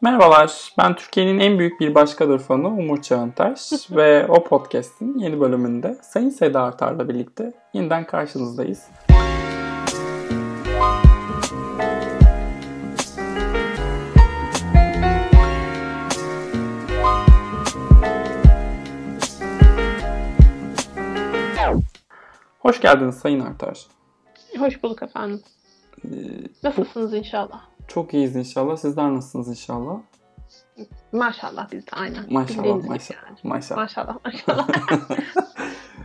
Merhabalar, ben Türkiye'nin en büyük bir başkadır fanı Umur Çağıntaş ve o podcast'in yeni bölümünde Sayın Seda Artar'la birlikte yeniden karşınızdayız. Hoş geldiniz Sayın Artar. Hoş bulduk efendim. Ee, Nasılsınız inşallah? Çok iyiyiz inşallah. Sizler nasılsınız inşallah? Maşallah biz de aynen. Maşallah, maşallah, yani. maşallah. Maşallah maşallah.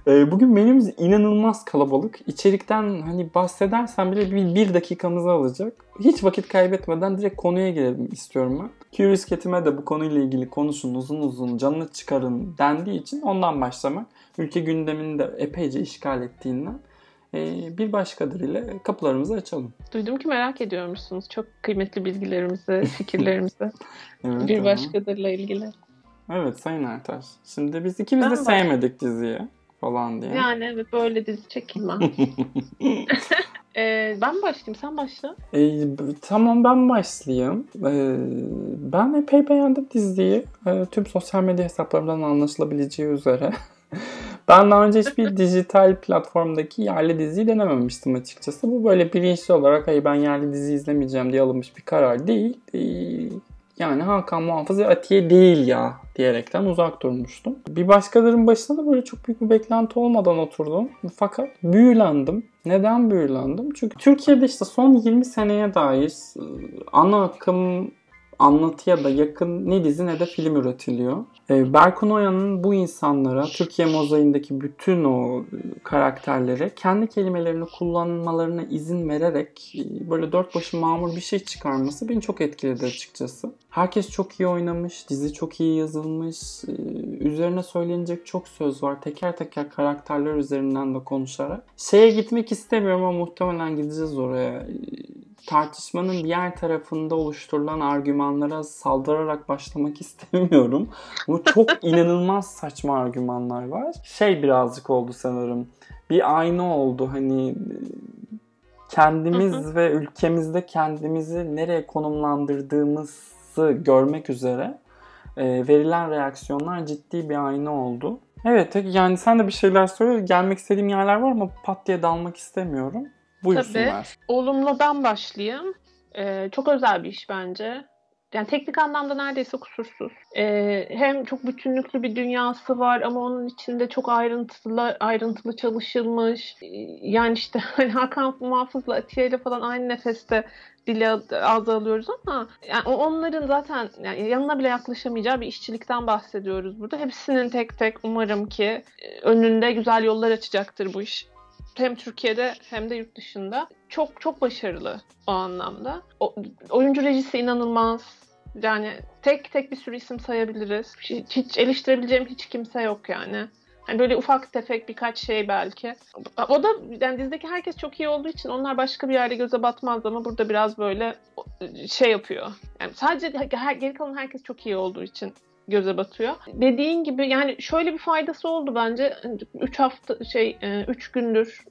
Ee, Bugün menümüz inanılmaz kalabalık. İçerikten hani bahsedersem bile bir, bir dakikamızı alacak. Hiç vakit kaybetmeden direkt konuya girelim istiyorum ben. Curious Cat'ime de bu konuyla ilgili konuşun uzun uzun canını çıkarın dendiği için ondan başlamak. Ülke gündemini de epeyce işgal ettiğinden bir başkadır ile kapılarımızı açalım. Duydum ki merak ediyormuşsunuz çok kıymetli bilgilerimizi, fikirlerimizi. Evet, bir başkadırla ilgili. Evet Sayın Ertaş. Şimdi biz ikimiz Ben de baş- sevmedik diziyi falan diye. Yani evet böyle dizi çekilmez. ee, ben başlayayım sen başla. Ee, tamam ben başlayayım. Ee, ben epey beğendim diziyi. Ee, tüm sosyal medya hesaplarımdan anlaşılabileceği üzere. Ben daha önce hiçbir dijital platformdaki yerli diziyi denememiştim açıkçası. Bu böyle bilinçli olarak hayır ben yerli dizi izlemeyeceğim diye alınmış bir karar değil. Yani Hakan Muhafız Atiye değil ya diyerekten uzak durmuştum. Bir başkalarının başına da böyle çok büyük bir beklenti olmadan oturdum. Fakat büyülendim. Neden büyülendim? Çünkü Türkiye'de işte son 20 seneye dair e, ana akım anlatıya da yakın ne dizi ne de film üretiliyor. E, Berkun Oya'nın bu insanlara, Türkiye mozaiğindeki bütün o e, karakterlere kendi kelimelerini kullanmalarına izin vererek e, böyle dört başı mamur bir şey çıkarması beni çok etkiledi açıkçası. Herkes çok iyi oynamış, dizi çok iyi yazılmış, e, üzerine söylenecek çok söz var. Teker teker karakterler üzerinden de konuşarak. Şeye gitmek istemiyorum ama muhtemelen gideceğiz oraya. Tartışmanın diğer tarafında oluşturulan argümanlara saldırarak başlamak istemiyorum. Bu çok inanılmaz saçma argümanlar var. Şey birazcık oldu sanırım. Bir ayna oldu hani kendimiz Hı ve ülkemizde kendimizi nereye konumlandırdığımızı görmek üzere e, verilen reaksiyonlar ciddi bir ayna oldu. Evet yani sen de bir şeyler söyle. Gelmek istediğim yerler var ama pat diye dalmak istemiyorum. Buyursunlar. Olumludan başlayayım. Ee, çok özel bir iş bence. Yani teknik anlamda neredeyse kusursuz. Ee, hem çok bütünlüklü bir dünyası var ama onun içinde çok ayrıntılı ayrıntılı çalışılmış. Yani işte hani Hakan Muhafız'la Atiye ile falan aynı nefeste dili ağza alıyoruz ama yani onların zaten yani yanına bile yaklaşamayacağı bir işçilikten bahsediyoruz burada. Hepsinin tek tek umarım ki e, önünde güzel yollar açacaktır bu iş hem Türkiye'de hem de yurt dışında çok çok başarılı o anlamda. O, oyuncu rejisi inanılmaz. Yani tek tek bir sürü isim sayabiliriz. Hiç, hiç eleştirebileceğim hiç kimse yok yani. Hani böyle ufak tefek birkaç şey belki. O da yani dizideki herkes çok iyi olduğu için onlar başka bir yerde göze batmaz ama burada biraz böyle şey yapıyor. Yani sadece her, geri kalan herkes çok iyi olduğu için göze batıyor. Dediğin gibi yani şöyle bir faydası oldu bence. 3 hafta şey 3 gündür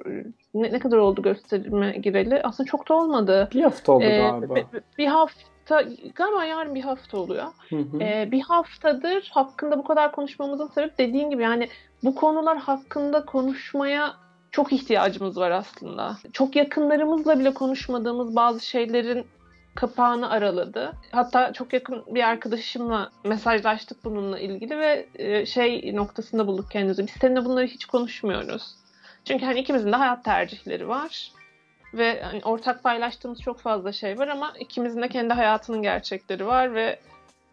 ne, ne kadar oldu gösterime gireli? Aslında çok da olmadı. Bir hafta oldu Ee, galiba. bir- bir hafta galiba yarın bir hafta oluyor. Hı hı. Ee, bir haftadır hakkında bu kadar konuşmamızın sebebi dediğin gibi yani bu konular hakkında konuşmaya çok ihtiyacımız var aslında. Çok yakınlarımızla bile konuşmadığımız bazı şeylerin kapağını araladı. Hatta çok yakın bir arkadaşımla mesajlaştık bununla ilgili ve e, şey noktasında bulduk kendimizi. Biz seninle bunları hiç konuşmuyoruz. Çünkü hani ikimizin de hayat tercihleri var. Ve hani ortak paylaştığımız çok fazla şey var ama ikimizin de kendi hayatının gerçekleri var ve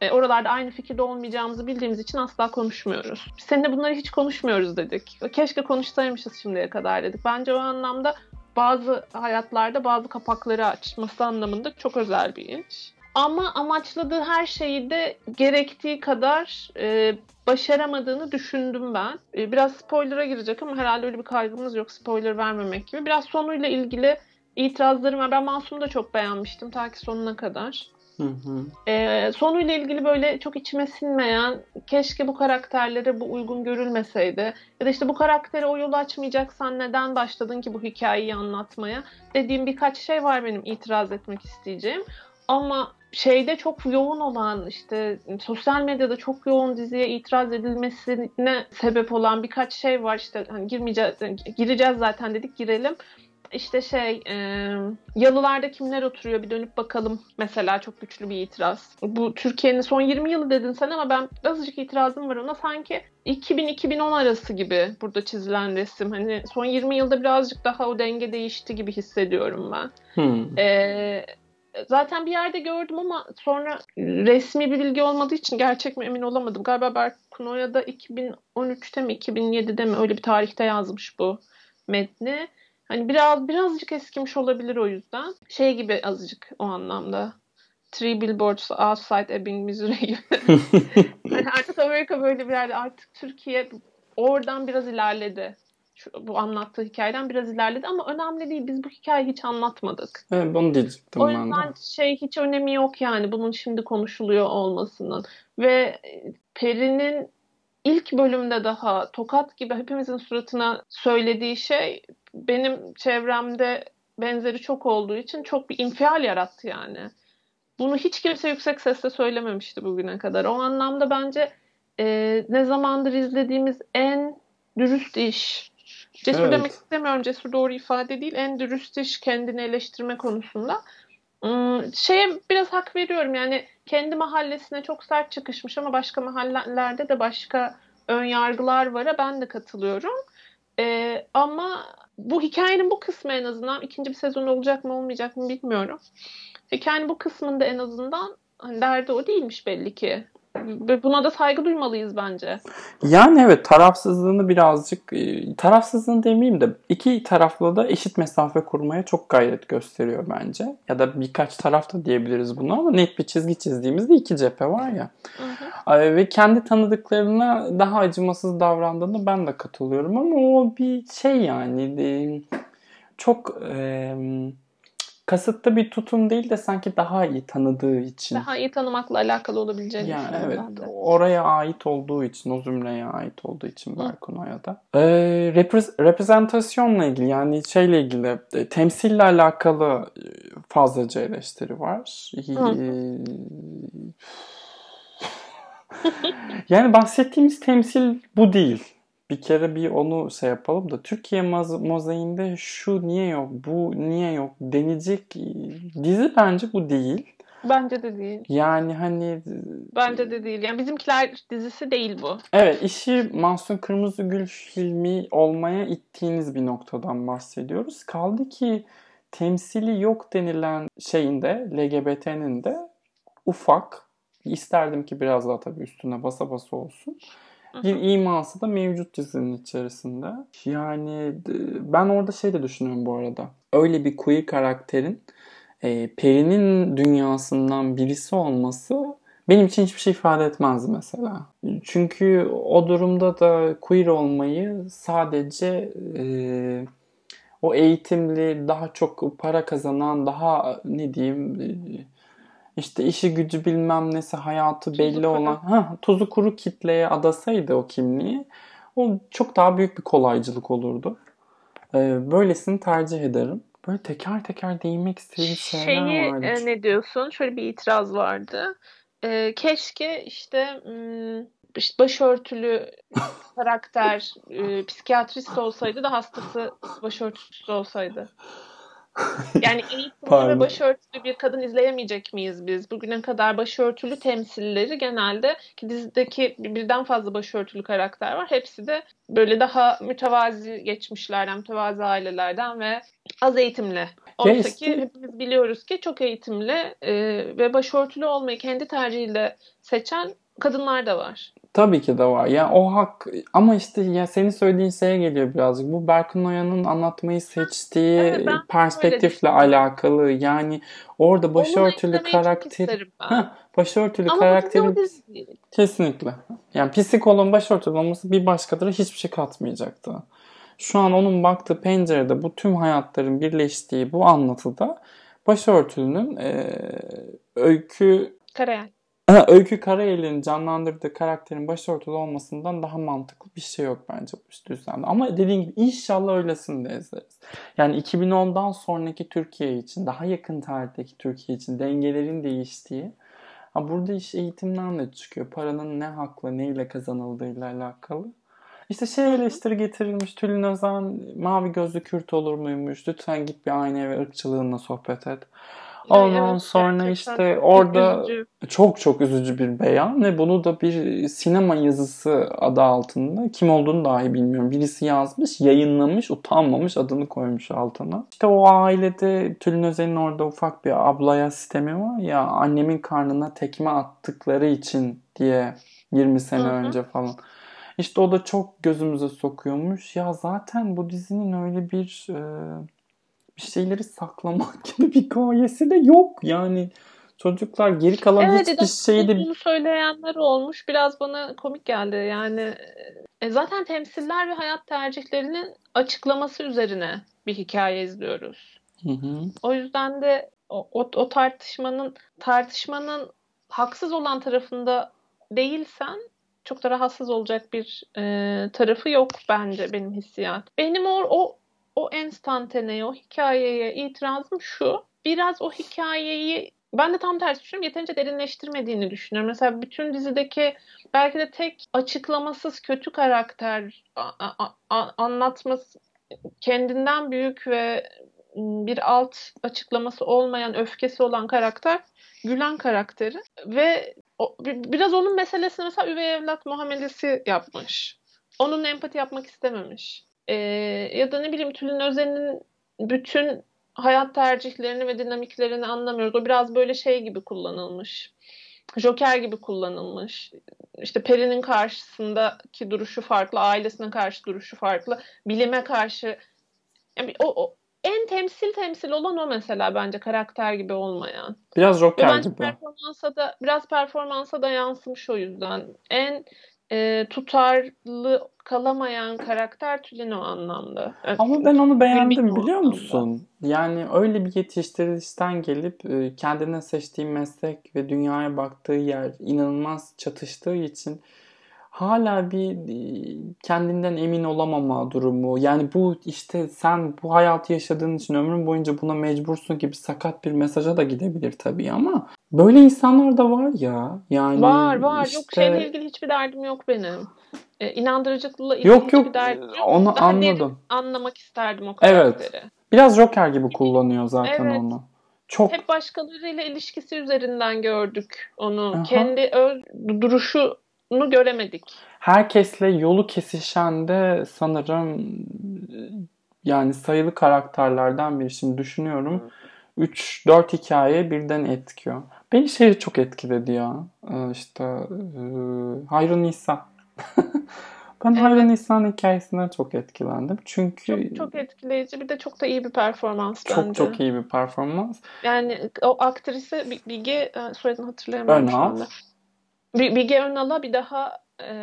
e, oralarda aynı fikirde olmayacağımızı bildiğimiz için asla konuşmuyoruz. Biz seninle bunları hiç konuşmuyoruz dedik. Keşke konuşsaymışız şimdiye kadar dedik. Bence o anlamda bazı hayatlarda bazı kapakları açması anlamında çok özel bir iş. Ama amaçladığı her şeyi de gerektiği kadar e, başaramadığını düşündüm ben. E, biraz spoiler'a girecek ama herhalde öyle bir kaygımız yok spoiler vermemek gibi. Biraz sonuyla ilgili itirazlarım var. Ben Masum'u da çok beğenmiştim ta ki sonuna kadar. Hı hı. Ee, sonuyla ilgili böyle çok içime sinmeyen, keşke bu karakterlere bu uygun görülmeseydi. Ya da işte bu karaktere o yolu açmayacaksan neden başladın ki bu hikayeyi anlatmaya? Dediğim birkaç şey var benim itiraz etmek isteyeceğim. Ama şeyde çok yoğun olan işte sosyal medyada çok yoğun diziye itiraz edilmesine sebep olan birkaç şey var. İşte hani girmeyeceğiz, gireceğiz zaten dedik girelim. İşte şey e, yalılarda kimler oturuyor bir dönüp bakalım mesela çok güçlü bir itiraz. Bu Türkiye'nin son 20 yılı dedin sen ama ben azıcık itirazım var ona sanki 2000-2010 arası gibi burada çizilen resim. Hani son 20 yılda birazcık daha o denge değişti gibi hissediyorum ben. Hmm. E, zaten bir yerde gördüm ama sonra resmi bir bilgi olmadığı için gerçek mi emin olamadım. Galiba Berkun Oya'da 2013'te mi 2007'de mi öyle bir tarihte yazmış bu metni. Hani biraz birazcık eskimiş olabilir o yüzden. Şey gibi azıcık o anlamda. Three Billboards Outside Ebbing, Missouri gibi. yani artık Amerika böyle bir yerde. Artık Türkiye oradan biraz ilerledi. Şu, bu anlattığı hikayeden biraz ilerledi ama önemli değil. Biz bu hikayeyi hiç anlatmadık. Evet bunu diyecektim o yüzden ben de. şey hiç önemi yok yani bunun şimdi konuşuluyor olmasının. Ve Peri'nin ilk bölümde daha tokat gibi hepimizin suratına söylediği şey benim çevremde benzeri çok olduğu için çok bir infial yarattı yani. Bunu hiç kimse yüksek sesle söylememişti bugüne kadar. O anlamda bence e, ne zamandır izlediğimiz en dürüst iş. Cesur evet. demek istemiyorum. Cesur doğru ifade değil. En dürüst iş kendini eleştirme konusunda. Hmm, şeye biraz hak veriyorum. Yani kendi mahallesine çok sert çıkışmış ama başka mahallelerde de başka ön yargılar var. Ben de katılıyorum. Ee, ama bu hikayenin bu kısmı en azından ikinci bir sezon olacak mı olmayacak mı bilmiyorum. Hikayenin bu kısmında en azından hani derdi o değilmiş belli ki. Ve buna da saygı duymalıyız bence. Yani evet tarafsızlığını birazcık e, tarafsızlığını demeyeyim de iki taraflı da eşit mesafe kurmaya çok gayret gösteriyor bence. Ya da birkaç taraf da diyebiliriz bunu ama net bir çizgi çizdiğimizde iki cephe var ya. Hı hı. Ve kendi tanıdıklarına daha acımasız davrandığını ben de katılıyorum ama o bir şey yani çok e, kasıtlı bir tutum değil de sanki daha iyi tanıdığı için. Daha iyi tanımakla alakalı olabileceğini yani evet, ben de. Oraya ait olduğu için, o zümreye ait olduğu için Berkun Oya'da. Ee, repre- reprezentasyonla ilgili yani şeyle ilgili, e, temsille alakalı e, fazlaca eleştiri var. yani bahsettiğimiz temsil bu değil bir kere bir onu şey yapalım da Türkiye mozaiğinde şu niye yok, bu niye yok denecek dizi bence bu değil. Bence de değil. Yani hani... Bence de değil. Yani bizimkiler dizisi değil bu. Evet işi Mahsun Kırmızıgül filmi olmaya ittiğiniz bir noktadan bahsediyoruz. Kaldı ki temsili yok denilen şeyinde LGBT'nin de ufak isterdim ki biraz daha tabii üstüne basa basa olsun bir iması da mevcut dizinin içerisinde. Yani ben orada şey de düşünüyorum bu arada. Öyle bir queer karakterin e, Peri'nin dünyasından birisi olması benim için hiçbir şey ifade etmez mesela. Çünkü o durumda da queer olmayı sadece e, o eğitimli, daha çok para kazanan, daha ne diyeyim e, işte işi gücü bilmem nesi hayatı tuzu belli kuru. olan ha, tuzu kuru kitleye adasaydı o kimliği o çok daha büyük bir kolaycılık olurdu. Ee, böylesini tercih ederim. Böyle teker teker değinmek istediğim şeyler Şeyi, vardı. E, ne diyorsun? Şöyle bir itiraz vardı. E, keşke işte işte başörtülü karakter e, psikiyatrist olsaydı da hastası başörtüsü olsaydı. Yani eğitimli ve başörtülü bir kadın izleyemeyecek miyiz biz? Bugüne kadar başörtülü temsilleri genelde ki dizideki birden fazla başörtülü karakter var. Hepsi de böyle daha mütevazi geçmişlerden, mütevazi ailelerden ve az eğitimli. Oysa ki hepimiz biliyoruz ki çok eğitimli e, ve başörtülü olmayı kendi tercihiyle seçen kadınlar da var. Tabii ki de var. Yani o hak ama işte ya senin söylediğin şeye geliyor birazcık. Bu Berkun Oya'nın anlatmayı seçtiği evet, perspektifle alakalı. Yani orada başörtülü karakter ha, başörtülü ama karakterin kesinlikle. Yani psikolog başörtülü olması bir başkaları hiçbir şey katmayacaktı. Şu an onun baktığı pencerede bu tüm hayatların birleştiği bu anlatıda başörtülünün e, öykü Karayel Öykü Karayel'in canlandırdığı karakterin başörtülü olmasından daha mantıklı bir şey yok bence bu işte düzende. Ama dediğim gibi inşallah öylesini de izleriz. Yani 2010'dan sonraki Türkiye için, daha yakın tarihteki Türkiye için dengelerin değiştiği Ha burada iş eğitimden de çıkıyor. Paranın ne hakla neyle kazanıldığıyla alakalı. İşte şey eleştiri getirilmiş. Tülin Özen mavi gözlü Kürt olur muymuş? Lütfen git bir aynaya ve ırkçılığınla sohbet et. Ondan evet, sonra işte orada üzücü. çok çok üzücü bir beyan ve bunu da bir sinema yazısı adı altında kim olduğunu dahi bilmiyorum. Birisi yazmış, yayınlamış, utanmamış adını koymuş altına. İşte o ailede Tülin Özen'in orada ufak bir ablaya sistemi var ya annemin karnına tekme attıkları için diye 20 sene Hı-hı. önce falan. İşte o da çok gözümüze sokuyormuş. Ya zaten bu dizinin öyle bir e, bir şeyleri saklamak gibi bir gayesi de yok. Yani çocuklar geri kalan evet, hiçbir şeyde... Bunu söyleyenler olmuş. Biraz bana komik geldi. Yani e, zaten temsiller ve hayat tercihlerinin açıklaması üzerine bir hikaye izliyoruz. Hı hı. O yüzden de o, o, o tartışmanın tartışmanın haksız olan tarafında değilsen çok da rahatsız olacak bir e, tarafı yok bence benim hissiyat. Benim o, o o enstantaneye, o hikayeye itirazım şu. Biraz o hikayeyi ben de tam tersi düşünüyorum. Yeterince derinleştirmediğini düşünüyorum. Mesela bütün dizideki belki de tek açıklamasız kötü karakter anlatması kendinden büyük ve bir alt açıklaması olmayan öfkesi olan karakter Gülen karakteri ve o, biraz onun meselesini mesela üvey evlat muamelesi yapmış. Onun empati yapmak istememiş. Ee, ya da ne bileyim Tülin Özen'in bütün hayat tercihlerini ve dinamiklerini anlamıyoruz. O biraz böyle şey gibi kullanılmış. Joker gibi kullanılmış. İşte Peri'nin karşısındaki duruşu farklı, ailesine karşı duruşu farklı, bilime karşı yani o, o en temsil temsil olan o mesela bence karakter gibi olmayan. Biraz Joker gibi. Performansa da biraz performansa da yansımış o yüzden. En e, tutarlı kalamayan karakter Tülin o anlamda. Ama ben onu beğendim biliyor musun? Yani öyle bir yetiştirilişten gelip e, kendine seçtiği meslek ve dünyaya baktığı yer inanılmaz çatıştığı için hala bir e, kendinden emin olamama durumu. Yani bu işte sen bu hayatı yaşadığın için ömrün boyunca buna mecbursun gibi sakat bir mesaja da gidebilir tabii ama böyle insanlar da var ya. Yani var var. Işte... Yok şeyle ilgili hiçbir derdim yok benim. Ee, inandırıcılıkla ilgili yok, yok. hiçbir derdim yok. Onu Daha anladım. Anlamak isterdim o karakteri. Evet. Biraz Joker gibi kullanıyor zaten evet. onu. Çok hep başkalarıyla ilişkisi üzerinden gördük onu. Aha. Kendi öz duruşu bunu göremedik. Herkesle yolu kesişen de sanırım yani sayılı karakterlerden biri. Şimdi düşünüyorum. 3-4 hikaye birden etkiyor. Beni şey çok etkiledi ya. Ee, işte e, Hayrun Nisa. ben evet. Hayrun Nisa'nın hikayesinden çok etkilendim. Çünkü çok, çok etkileyici. Bir de çok da iyi bir performans çok, bence. Çok çok iyi bir performans. Yani o aktrise Bilge e, soyadını hatırlayamıyorum şu anda. Bilge Önal'a bir daha e,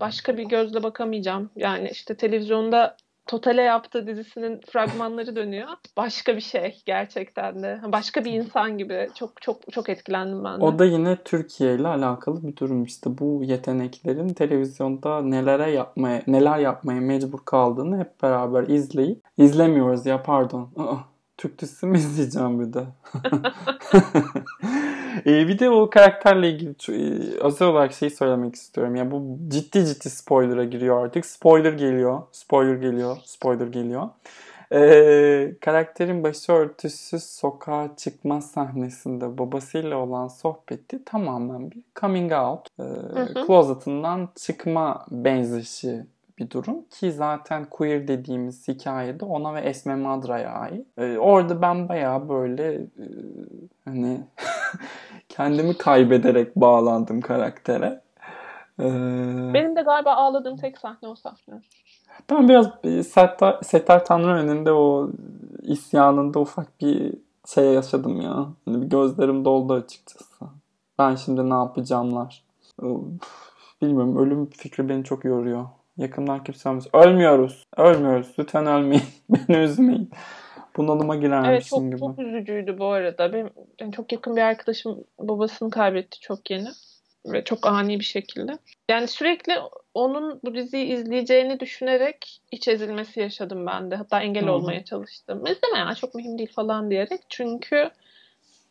başka bir gözle bakamayacağım. Yani işte televizyonda Totale yaptığı dizisinin fragmanları dönüyor. Başka bir şey gerçekten de. Başka bir insan gibi. Çok çok çok etkilendim ben de. O da yine Türkiye ile alakalı bir durum işte. Bu yeteneklerin televizyonda nelere yapmaya, neler yapmaya mecbur kaldığını hep beraber izleyip izlemiyoruz ya pardon. Türk dizisi mi izleyeceğim bir de? e, bir de o karakterle ilgili e, özel olarak şey söylemek istiyorum. Yani bu ciddi ciddi spoiler'a giriyor artık. Spoiler geliyor. Spoiler geliyor. Spoiler geliyor. Ee, karakterin başörtüsüz sokağa çıkma sahnesinde babasıyla olan sohbeti tamamen bir coming out, e, hı hı. closet'ından çıkma benzişi bir durum ki zaten queer dediğimiz hikayede ona ve Esme Madra'ya ait. Ee, orada ben bayağı böyle e, hani kendimi kaybederek bağlandım karaktere. Ee, Benim de galiba ağladığım tek sahne o sahne. Ben biraz Settar, Settar Tanrı önünde o isyanında ufak bir şey yaşadım ya. Hani gözlerim doldu açıkçası. Ben şimdi ne yapacağımlar. Bilmiyorum ölüm fikri beni çok yoruyor. Yakından kimse olmaz. Ölmüyoruz. Ölmüyoruz. Lütfen ölmeyin. Beni üzmeyin. Bunalıma girermişsin evet, çok, gibi. çok üzücüydü bu arada. Benim yani çok yakın bir arkadaşım babasını kaybetti çok yeni. Ve çok ani bir şekilde. Yani sürekli onun bu diziyi izleyeceğini düşünerek iç ezilmesi yaşadım ben de. Hatta engel Hı-hı. olmaya çalıştım. İzleme ya çok mühim değil falan diyerek. Çünkü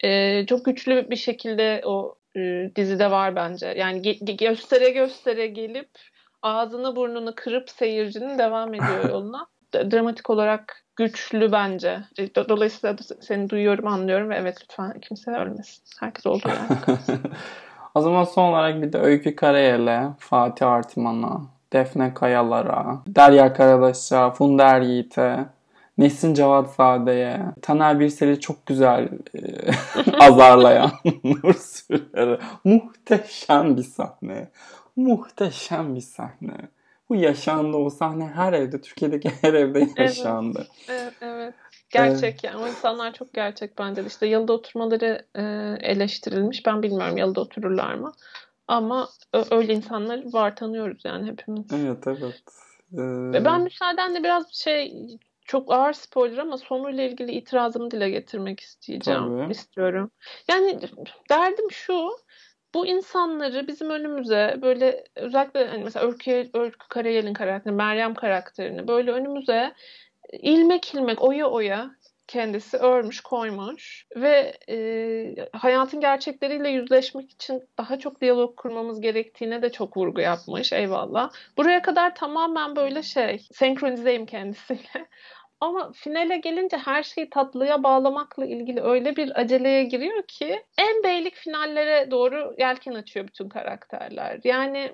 e, çok güçlü bir şekilde o e, dizide var bence. Yani ge- göstere göstere gelip ağzını burnunu kırıp seyircinin devam ediyor yoluna. Dramatik olarak güçlü bence. E, dolayısıyla seni duyuyorum, anlıyorum ve evet lütfen kimse ölmesin. Herkes olduğu yani. o zaman son olarak bir de Öykü Karayel'e, Fatih Artman'a, Defne Kayalar'a, Derya Karadaş'a, Funder Yiğit'e, Nesin Cevatzade'ye, Taner Birsel'i çok güzel e, azarlayan Nur Sürer'e. Muhteşem bir sahne. Muhteşem bir sahne. Bu yaşandı o sahne her evde, Türkiye'deki her evde yaşandı. Evet, evet. evet. Gerçek yani. O insanlar çok gerçek bence. İşte yalıda oturmaları e, eleştirilmiş. Ben bilmiyorum yalıda otururlar mı. Ama öyle insanlar var tanıyoruz yani hepimiz. Evet evet. Ee... Ben müsaadenle biraz şey çok ağır spoiler ama sonuyla ilgili itirazımı dile getirmek isteyeceğim. Tabii. istiyorum. Yani derdim şu bu insanları bizim önümüze böyle özellikle hani mesela Örkü, Örkü Karayel'in karakterini, Meryem karakterini böyle önümüze ilmek ilmek oya oya kendisi örmüş koymuş ve e, hayatın gerçekleriyle yüzleşmek için daha çok diyalog kurmamız gerektiğine de çok vurgu yapmış eyvallah. Buraya kadar tamamen böyle şey senkronizeyim kendisiyle ama finale gelince her şeyi tatlıya bağlamakla ilgili öyle bir aceleye giriyor ki en beylik finallere doğru yelken açıyor bütün karakterler. Yani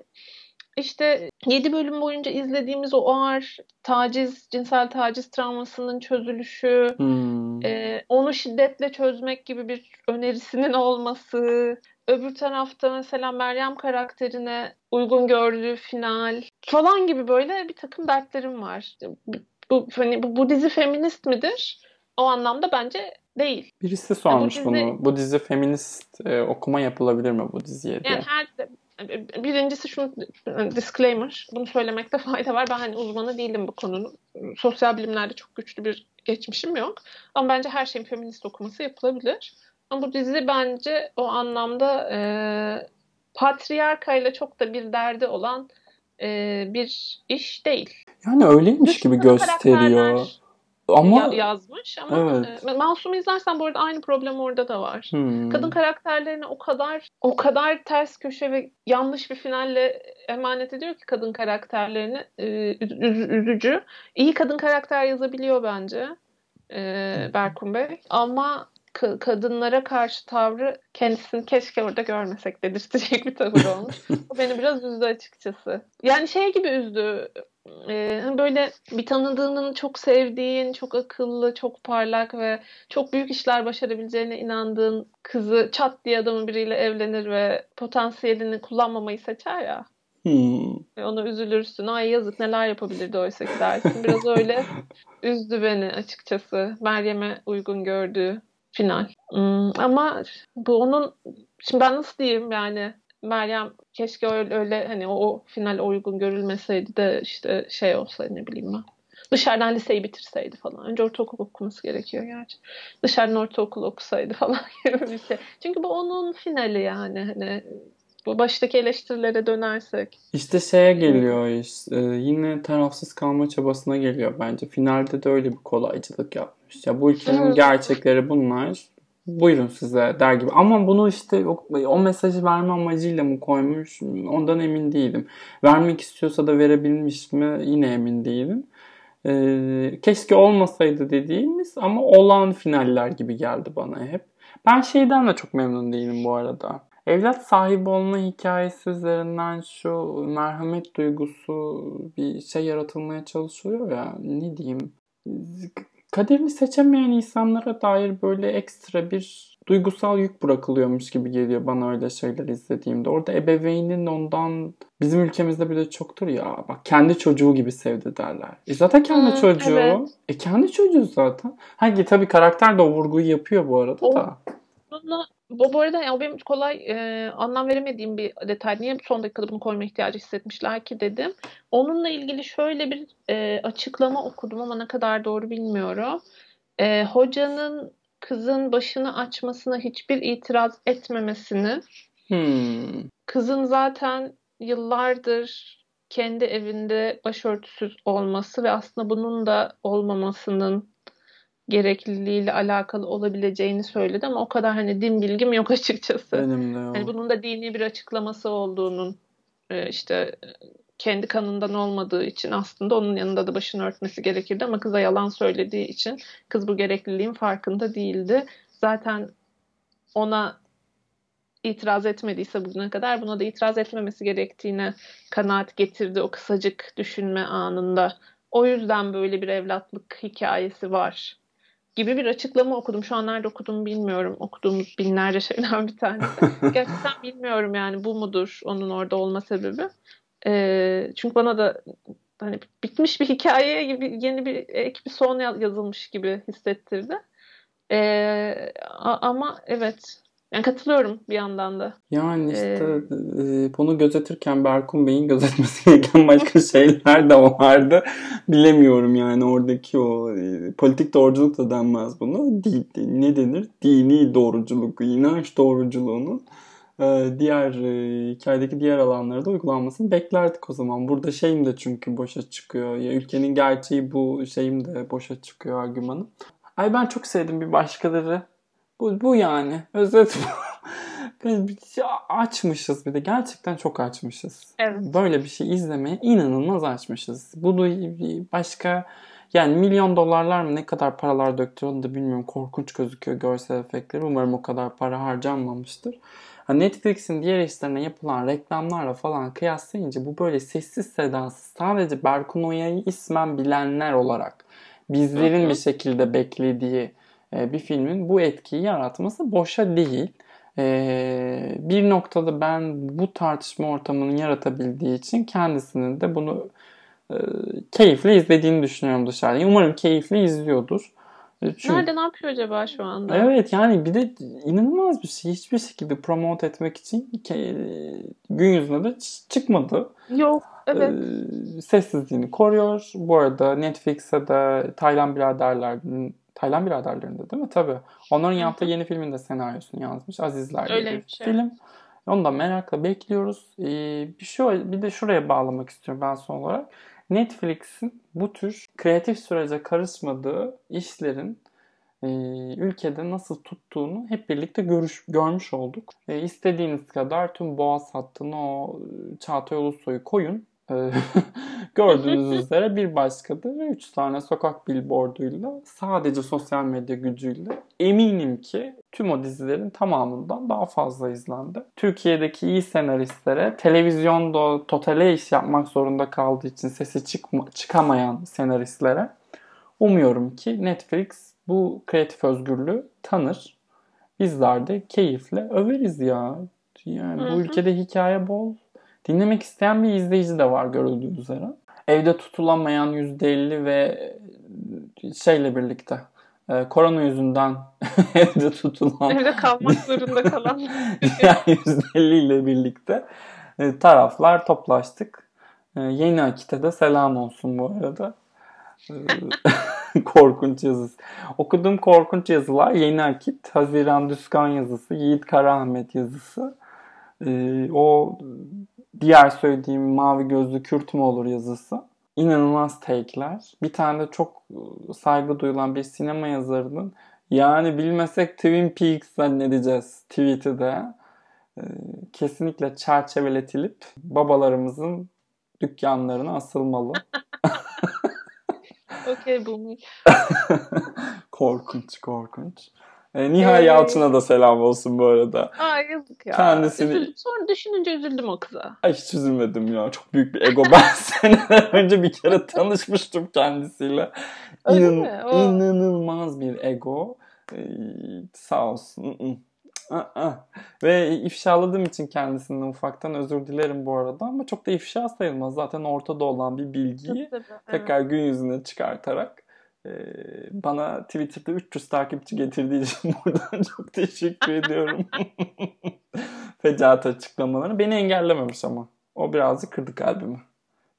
işte 7 bölüm boyunca izlediğimiz o ağır taciz, cinsel taciz travmasının çözülüşü, hmm. e, onu şiddetle çözmek gibi bir önerisinin olması, öbür tarafta mesela Meryem karakterine uygun gördüğü final falan gibi böyle bir takım dertlerim var bu hani bu, bu dizi feminist midir? O anlamda bence değil. Birisi sormuş yani bu dizi, bunu. Bu dizi feminist e, okuma yapılabilir mi bu diziye diye. Yani her birincisi şunu disclaimer. Bunu söylemekte fayda var. Ben hani uzmanı değilim bu konunun. Sosyal bilimlerde çok güçlü bir geçmişim yok. Ama bence her şeyin feminist okuması yapılabilir. Ama bu dizi bence o anlamda e, patriarkayla çok da bir derdi olan e, bir iş değil. Yani öyleymiş Dış gibi gösteriyor. Ama ya, yazmış ama evet. e, Masum'u izlersen bu arada aynı problem orada da var. Hmm. Kadın karakterlerini o kadar o kadar ters köşe ve yanlış bir finalle emanet ediyor ki kadın karakterlerini e, üz, üzücü. İyi kadın karakter yazabiliyor bence. E, Berkun Bey. Ama kadınlara karşı tavrı kendisini keşke orada görmesek dedirtecek bir tavır olmuş. Bu beni biraz üzdü açıkçası. Yani şey gibi üzdü. Ee, böyle bir tanıdığının çok sevdiğin, çok akıllı, çok parlak ve çok büyük işler başarabileceğine inandığın kızı çat diye adamın biriyle evlenir ve potansiyelini kullanmamayı seçer ya. Hmm. Ona üzülürsün. Ay yazık neler yapabilirdi oysa ki dersin. Biraz öyle üzdü beni açıkçası. Meryem'e uygun gördüğü final. Hmm, ama bu onun şimdi ben nasıl diyeyim yani Meryem keşke öyle, öyle hani o, final uygun görülmeseydi de işte şey olsaydı ne bileyim ben. Dışarıdan liseyi bitirseydi falan. Önce ortaokul okuması gerekiyor gerçi. Dışarıdan ortaokul okusaydı falan gibi bir şey. Çünkü bu onun finali yani. Hani bu baştaki eleştirilere dönersek. İşte şeye geliyor işte, yine tarafsız kalma çabasına geliyor bence. Finalde de öyle bir kolaycılık yapmış. Ya bu ülkenin gerçekleri bunlar. Buyurun size der gibi. Ama bunu işte o, o mesajı verme amacıyla mı koymuş ondan emin değilim. Vermek istiyorsa da verebilmiş mi yine emin değilim. Ee, keşke olmasaydı dediğimiz ama olan finaller gibi geldi bana hep. Ben şeyden de çok memnun değilim bu arada. Evlat sahibi olma hikayesi üzerinden şu merhamet duygusu bir şey yaratılmaya çalışıyor ya ne diyeyim kaderini seçemeyen insanlara dair böyle ekstra bir duygusal yük bırakılıyormuş gibi geliyor bana öyle şeyler izlediğimde. Orada ebeveynin ondan bizim ülkemizde bile çoktur ya bak kendi çocuğu gibi sevdi derler. E zaten kendi hmm, çocuğu. Evet. E kendi çocuğu zaten. Hangi tabii karakter de o vurguyu yapıyor bu arada o, da. Onunla bu, bu arada yani benim kolay e, anlam veremediğim bir detay. Niye son dakikada bunu koyma ihtiyacı hissetmişler ki dedim. Onunla ilgili şöyle bir e, açıklama okudum ama ne kadar doğru bilmiyorum. E, hocanın kızın başını açmasına hiçbir itiraz etmemesini hmm. kızın zaten yıllardır kendi evinde başörtüsüz olması ve aslında bunun da olmamasının gerekliliğiyle alakalı olabileceğini söyledi ama o kadar hani din bilgim yok açıkçası. Benim de yok. Hani bunun da dini bir açıklaması olduğunun e, işte kendi kanından olmadığı için aslında onun yanında da başını örtmesi gerekirdi ama kıza yalan söylediği için kız bu gerekliliğin farkında değildi. Zaten ona itiraz etmediyse bugüne kadar buna da itiraz etmemesi gerektiğine kanaat getirdi o kısacık düşünme anında. O yüzden böyle bir evlatlık hikayesi var gibi bir açıklama okudum. Şu an nerede okudum bilmiyorum. Okuduğumuz binlerce şeyden bir tanesi. Gerçekten bilmiyorum yani bu mudur onun orada olma sebebi. Ee, çünkü bana da hani bitmiş bir hikaye gibi yeni bir ek bir son yazılmış gibi hissettirdi. Ee, ama evet yani katılıyorum bir yandan da. Yani işte ee, bunu gözetirken Berkun Bey'in gözetmesi gereken başka şeyler de vardı. Bilemiyorum yani oradaki o e, politik doğruculuk da denmez bunu. Ne denir? Dini doğruculuk, inanç doğruculuğunun e, diğer e, hikayedeki diğer alanlara da uygulanmasını beklerdik o zaman. Burada şeyim de çünkü boşa çıkıyor. Ya ülkenin gerçeği bu şeyim de boşa çıkıyor argümanı. Ay ben çok sevdim bir başkaları bu, bu yani. Özet bu. açmışız bir de. Gerçekten çok açmışız. Evet. Böyle bir şey izlemeye inanılmaz açmışız. Bunu başka yani milyon dolarlar mı ne kadar paralar döktü onu da bilmiyorum. Korkunç gözüküyor görsel efektleri. Umarım o kadar para harcanmamıştır. Netflix'in diğer işlerine yapılan reklamlarla falan kıyaslayınca bu böyle sessiz sedasız sadece Berkun Oya'yı ismen bilenler olarak bizlerin bir şekilde beklediği bir filmin bu etkiyi yaratması boşa değil. E, bir noktada ben bu tartışma ortamını yaratabildiği için kendisinin de bunu e, keyifle izlediğini düşünüyorum dışarıda. Umarım keyifle izliyordur. Çünkü, Nerede ne yapıyor acaba şu anda? Evet yani bir de inanılmaz bir şey. Hiçbir şekilde promote etmek için gün yüzüne de çıkmadı. Yok evet. Sessizliğini koruyor. Bu arada Netflix'e de Taylan biraderlerinin Taylan biraderlerinde değil mi? Tabii. Onların yaptığı yeni filmin de senaryosunu yazmış. Azizler Öyle bir şey. film. Onu da merakla bekliyoruz. Ee, bir şey bir de şuraya bağlamak istiyorum ben son olarak. Netflix'in bu tür kreatif sürece karışmadığı işlerin e, ülkede nasıl tuttuğunu hep birlikte görüş, görmüş olduk. E, istediğiniz kadar tüm Boğaz hattını o Çağatay Ulusoy'u koyun. Ee, gördüğünüz üzere bir başka da 3 tane sokak billboarduyla sadece sosyal medya gücüyle eminim ki tüm o dizilerin tamamından daha fazla izlendi. Türkiye'deki iyi senaristlere televizyonda totale iş yapmak zorunda kaldığı için sesi çıkma, çıkamayan senaristlere umuyorum ki Netflix bu kreatif özgürlüğü tanır. Bizler de keyifle överiz ya. Yani bu ülkede hikaye bol, Dinlemek isteyen bir izleyici de var görüldüğü üzere. Evde tutulamayan %50 ve şeyle birlikte e, korona yüzünden evde tutulan evde kalmak zorunda kalan yani %50 ile birlikte e, taraflar toplaştık. E, yeni Akit'e de selam olsun bu arada. korkunç yazısı. Okuduğum korkunç yazılar Yeni Akit, Haziran Düskan yazısı, Yiğit Karaahmet yazısı. o diğer söylediğim mavi gözlü Kürt mü olur yazısı. İnanılmaz take'ler. Bir tane de çok ıı, saygı duyulan bir sinema yazarının yani bilmesek Twin Peaks zannedeceğiz tweet'i de kesinlikle çerçeveletilip babalarımızın dükkanlarına asılmalı. Okey bu korkunç korkunç. E, Nihal ee, Yalçın'a da selam olsun bu arada. Aa yazık ya. Kendisini... Üzüldüm. Sonra düşününce üzüldüm o kıza. Ay hiç üzülmedim ya. Çok büyük bir ego. Ben seneler önce bir kere tanışmıştım kendisiyle. İnan... O... İnanılmaz bir ego. Ee, sağ olsun. Ve ifşaladığım için kendisinden ufaktan özür dilerim bu arada ama çok da ifşa sayılmaz. Zaten ortada olan bir bilgiyi tabii, tabii. tekrar gün yüzüne çıkartarak bana Twitter'da 300 takipçi getirdiği için buradan çok teşekkür ediyorum. Fecaat açıklamalarını. Beni engellememiş ama. O birazcık kırdı kalbimi.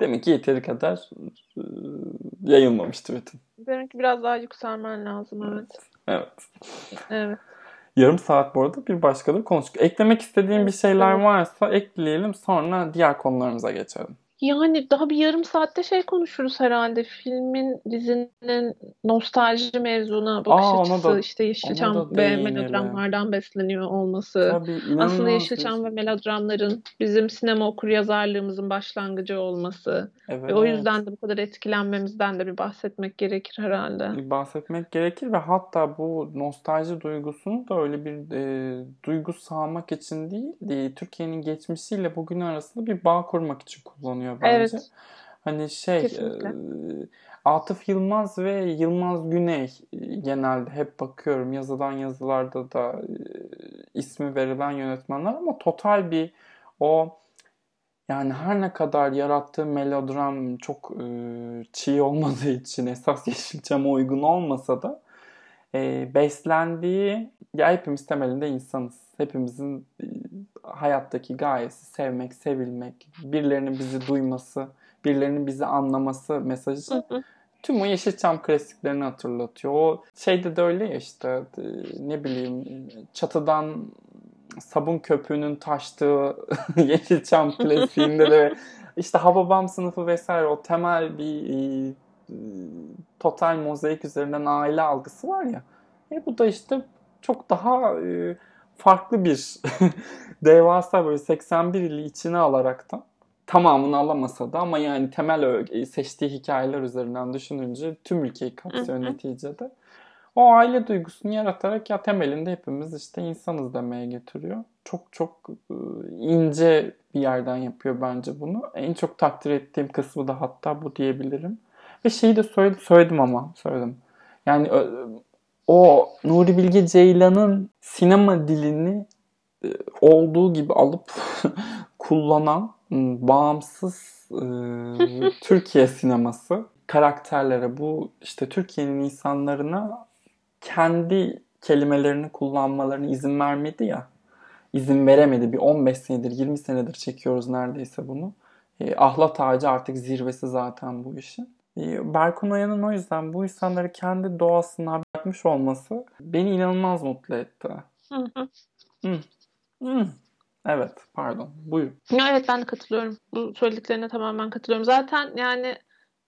Demek ki yeteri kadar e, yayılmamış tweetin. Demek ki biraz daha yükselmen lazım evet. Evet. Evet. Yarım saat bu arada bir başka da konuştuk. Eklemek istediğim bir şeyler varsa ekleyelim sonra diğer konularımıza geçelim. Yani daha bir yarım saatte şey konuşuruz herhalde. Filmin, dizinin nostalji mevzuna bakış Aa, açısı, da- işte Yeşilçam ve melodramlardan besleniyor olması. Tabii Aslında Yeşilçam ve melodramların bizim sinema okuryazarlığımızın başlangıcı olması ve o Evet. yüzden de bu kadar etkilenmemizden de bir bahsetmek gerekir herhalde. bahsetmek gerekir ve hatta bu nostalji duygusunu da öyle bir e, duygu sağmak için değil, e, Türkiye'nin geçmişiyle bugün arasında bir bağ kurmak için kullanıyor bence. Evet, Hani şey, kesinlikle. e, Atıf Yılmaz ve Yılmaz Güney e, genelde hep bakıyorum yazılan yazılarda da e, ismi verilen yönetmenler ama total bir o yani her ne kadar yarattığı melodram çok e, çiğ olmadığı için esas Yeşilçam'a uygun olmasa da e, beslendiği ya hepimiz temelinde insanız. Hepimizin e, hayattaki gayesi sevmek, sevilmek, birilerinin bizi duyması, birilerinin bizi anlaması mesajı Hı hı. tüm o Yeşilçam klasiklerini hatırlatıyor. O şeyde de öyle ya işte e, ne bileyim çatıdan sabun köpüğünün taştığı Yeşilçam klasiğinde de işte Hababam sınıfı vesaire o temel bir e, total mozaik üzerinden aile algısı var ya. E bu da işte çok daha e, farklı bir devasa böyle 81 ili içine alaraktan tamamını alamasa da ama yani temel öge- seçtiği hikayeler üzerinden düşününce tüm ülkeyi kapsıyor neticede. O aile duygusunu yaratarak ya temelinde hepimiz işte insanız demeye getiriyor. Çok çok ince bir yerden yapıyor bence bunu. En çok takdir ettiğim kısmı da hatta bu diyebilirim. Ve şeyi de söyledim, söyledim ama söyledim. Yani o Nuri Bilge Ceylan'ın sinema dilini e, olduğu gibi alıp kullanan bağımsız e, Türkiye sineması karakterlere bu işte Türkiye'nin insanlarına kendi kelimelerini kullanmalarına izin vermedi ya izin veremedi. Bir 15 senedir 20 senedir çekiyoruz neredeyse bunu. E, ahlat ağacı artık zirvesi zaten bu işin. E, Berkun Oya'nın o yüzden bu insanları kendi doğasına bırakmış olması beni inanılmaz mutlu etti. Hı hı. Hmm. Evet, pardon. Buyur. Evet ben de katılıyorum. Bu söylediklerine tamamen katılıyorum. Zaten yani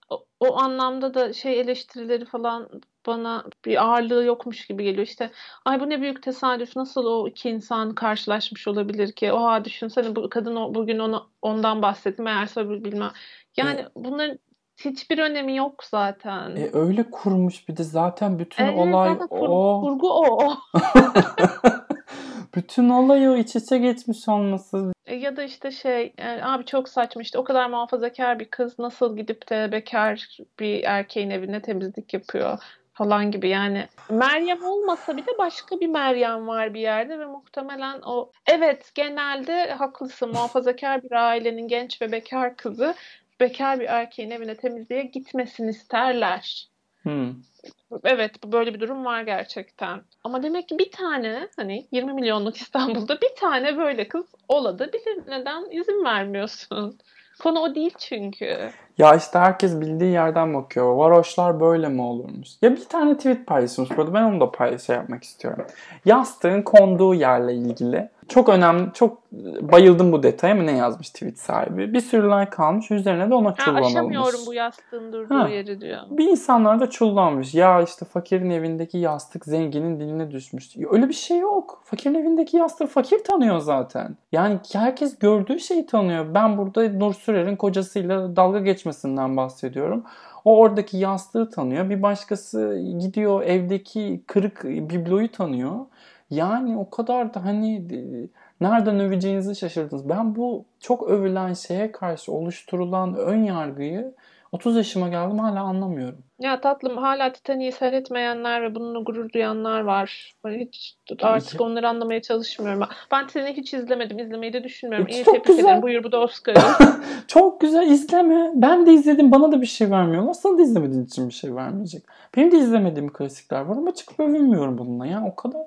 o, o anlamda da şey eleştirileri falan bana bir ağırlığı yokmuş gibi geliyor. İşte ay bu ne büyük tesadüf. Nasıl o iki insan karşılaşmış olabilir ki? Oha düşünsene bu kadın o, bugün ona ondan bahsetti. Meğerse bilmem. Yani bunların hiçbir önemi yok zaten. E, öyle kurmuş bir de zaten bütün Evet, olay zaten kur- o. kurgu o. bütün olay o iç içe geçmiş olması. E, Ya da işte şey e, abi çok saçma işte o kadar muhafazakar bir kız nasıl gidip de bekar bir erkeğin evine temizlik yapıyor falan gibi yani Meryem olmasa bir de başka bir Meryem var bir yerde ve muhtemelen o evet genelde haklısın muhafazakar bir ailenin genç ve bekar kızı bekar bir erkeğin evine temizliğe gitmesini isterler. Hmm. Evet böyle bir durum var gerçekten. Ama demek ki bir tane hani 20 milyonluk İstanbul'da bir tane böyle kız olabilir. Neden izin vermiyorsun? Konu o değil çünkü. Ya işte herkes bildiği yerden bakıyor. Varoşlar böyle mi olurmuş? Ya bir tane tweet paylaşılmış burada. Ben onu da paylaş şey yapmak istiyorum. Yastığın konduğu yerle ilgili. Çok önemli, çok bayıldım bu detaya mı ne yazmış tweet sahibi. Bir sürü like almış. Üzerine de ona Ha, çullanılmış. aşamıyorum bu yastığın durduğu Ha. yeri diyor. Bir insanlar da çullanmış. Ya işte fakirin evindeki yastık zenginin diline düşmüş. Ya Öyle bir şey yok. Fakirin evindeki yastığı fakir tanıyor zaten. Yani herkes gördüğü şeyi tanıyor. Ben burada Nur Sürer'in kocasıyla dalga geçmesinden bahsediyorum. O oradaki yastığı tanıyor. Bir başkası gidiyor evdeki kırık bibloyu tanıyor. Yani o kadar da hani e, nereden öveceğinizi şaşırdınız. Ben bu çok övülen şeye karşı oluşturulan ön yargıyı 30 yaşıma geldim hala anlamıyorum. Ya tatlım hala Titanic'i seyretmeyenler ve bununla gurur duyanlar var. Ben hiç artık Ya- onları anlamaya çalışmıyorum. Ben Titanic'i hiç izlemedim. İzlemeyi de düşünmüyorum. E, İyi çok tebrik güzel. ederim. Buyur bu da Oscar'ı. Çok güzel izleme. Ben de izledim bana da bir şey vermiyorlar. Sana da izlemediğin için bir şey vermeyecek. Benim de izlemediğim klasikler var ama çıkıp övünmüyorum bununla ya. O kadar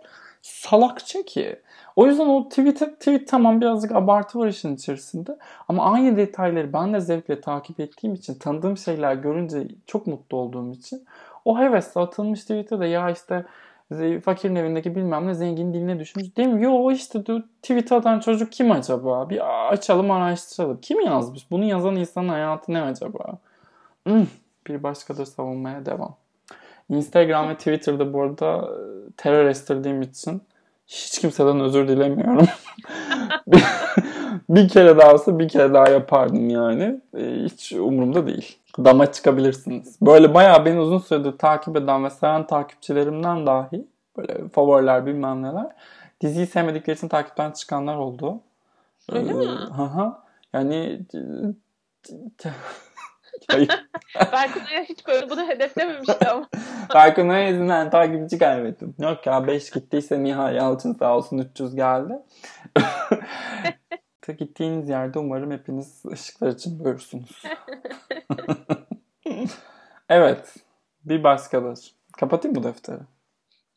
salakça ki. O yüzden o tweet, tweet tamam birazcık abartı var işin içerisinde. Ama aynı detayları ben de zevkle takip ettiğim için, tanıdığım şeyler görünce çok mutlu olduğum için o hevesle atılmış tweet'e de ya işte Fakirin evindeki bilmem ne zengin diline düşmüş. Değil mi? Yo işte Twitter'dan çocuk kim acaba? Bir açalım araştıralım. Kim yazmış? Bunu yazan insanın hayatı ne acaba? Hmm, bir başkadır savunmaya devam. Instagram ve Twitter'da bu arada e, terör estirdiğim için hiç kimseden özür dilemiyorum. bir kere daha olsa bir kere daha yapardım yani. E, hiç umurumda değil. Dama çıkabilirsiniz. Böyle bayağı beni uzun süredir takip eden ve seven takipçilerimden dahi böyle favoriler bilmem neler. Diziyi sevmedikleri için takipten çıkanlar oldu. Öyle ee, mi? Hı Yani Berkun Aya hiç böyle bunu hedeflememişti ama. Berkun Aya yüzünden takipçi kaybettim. Yok ya 5 gittiyse Nihal Yalçın sağ olsun 300 geldi. Gittiğiniz yerde umarım hepiniz ışıklar için görürsünüz. evet. Bir başkadır. Kapatayım bu defteri.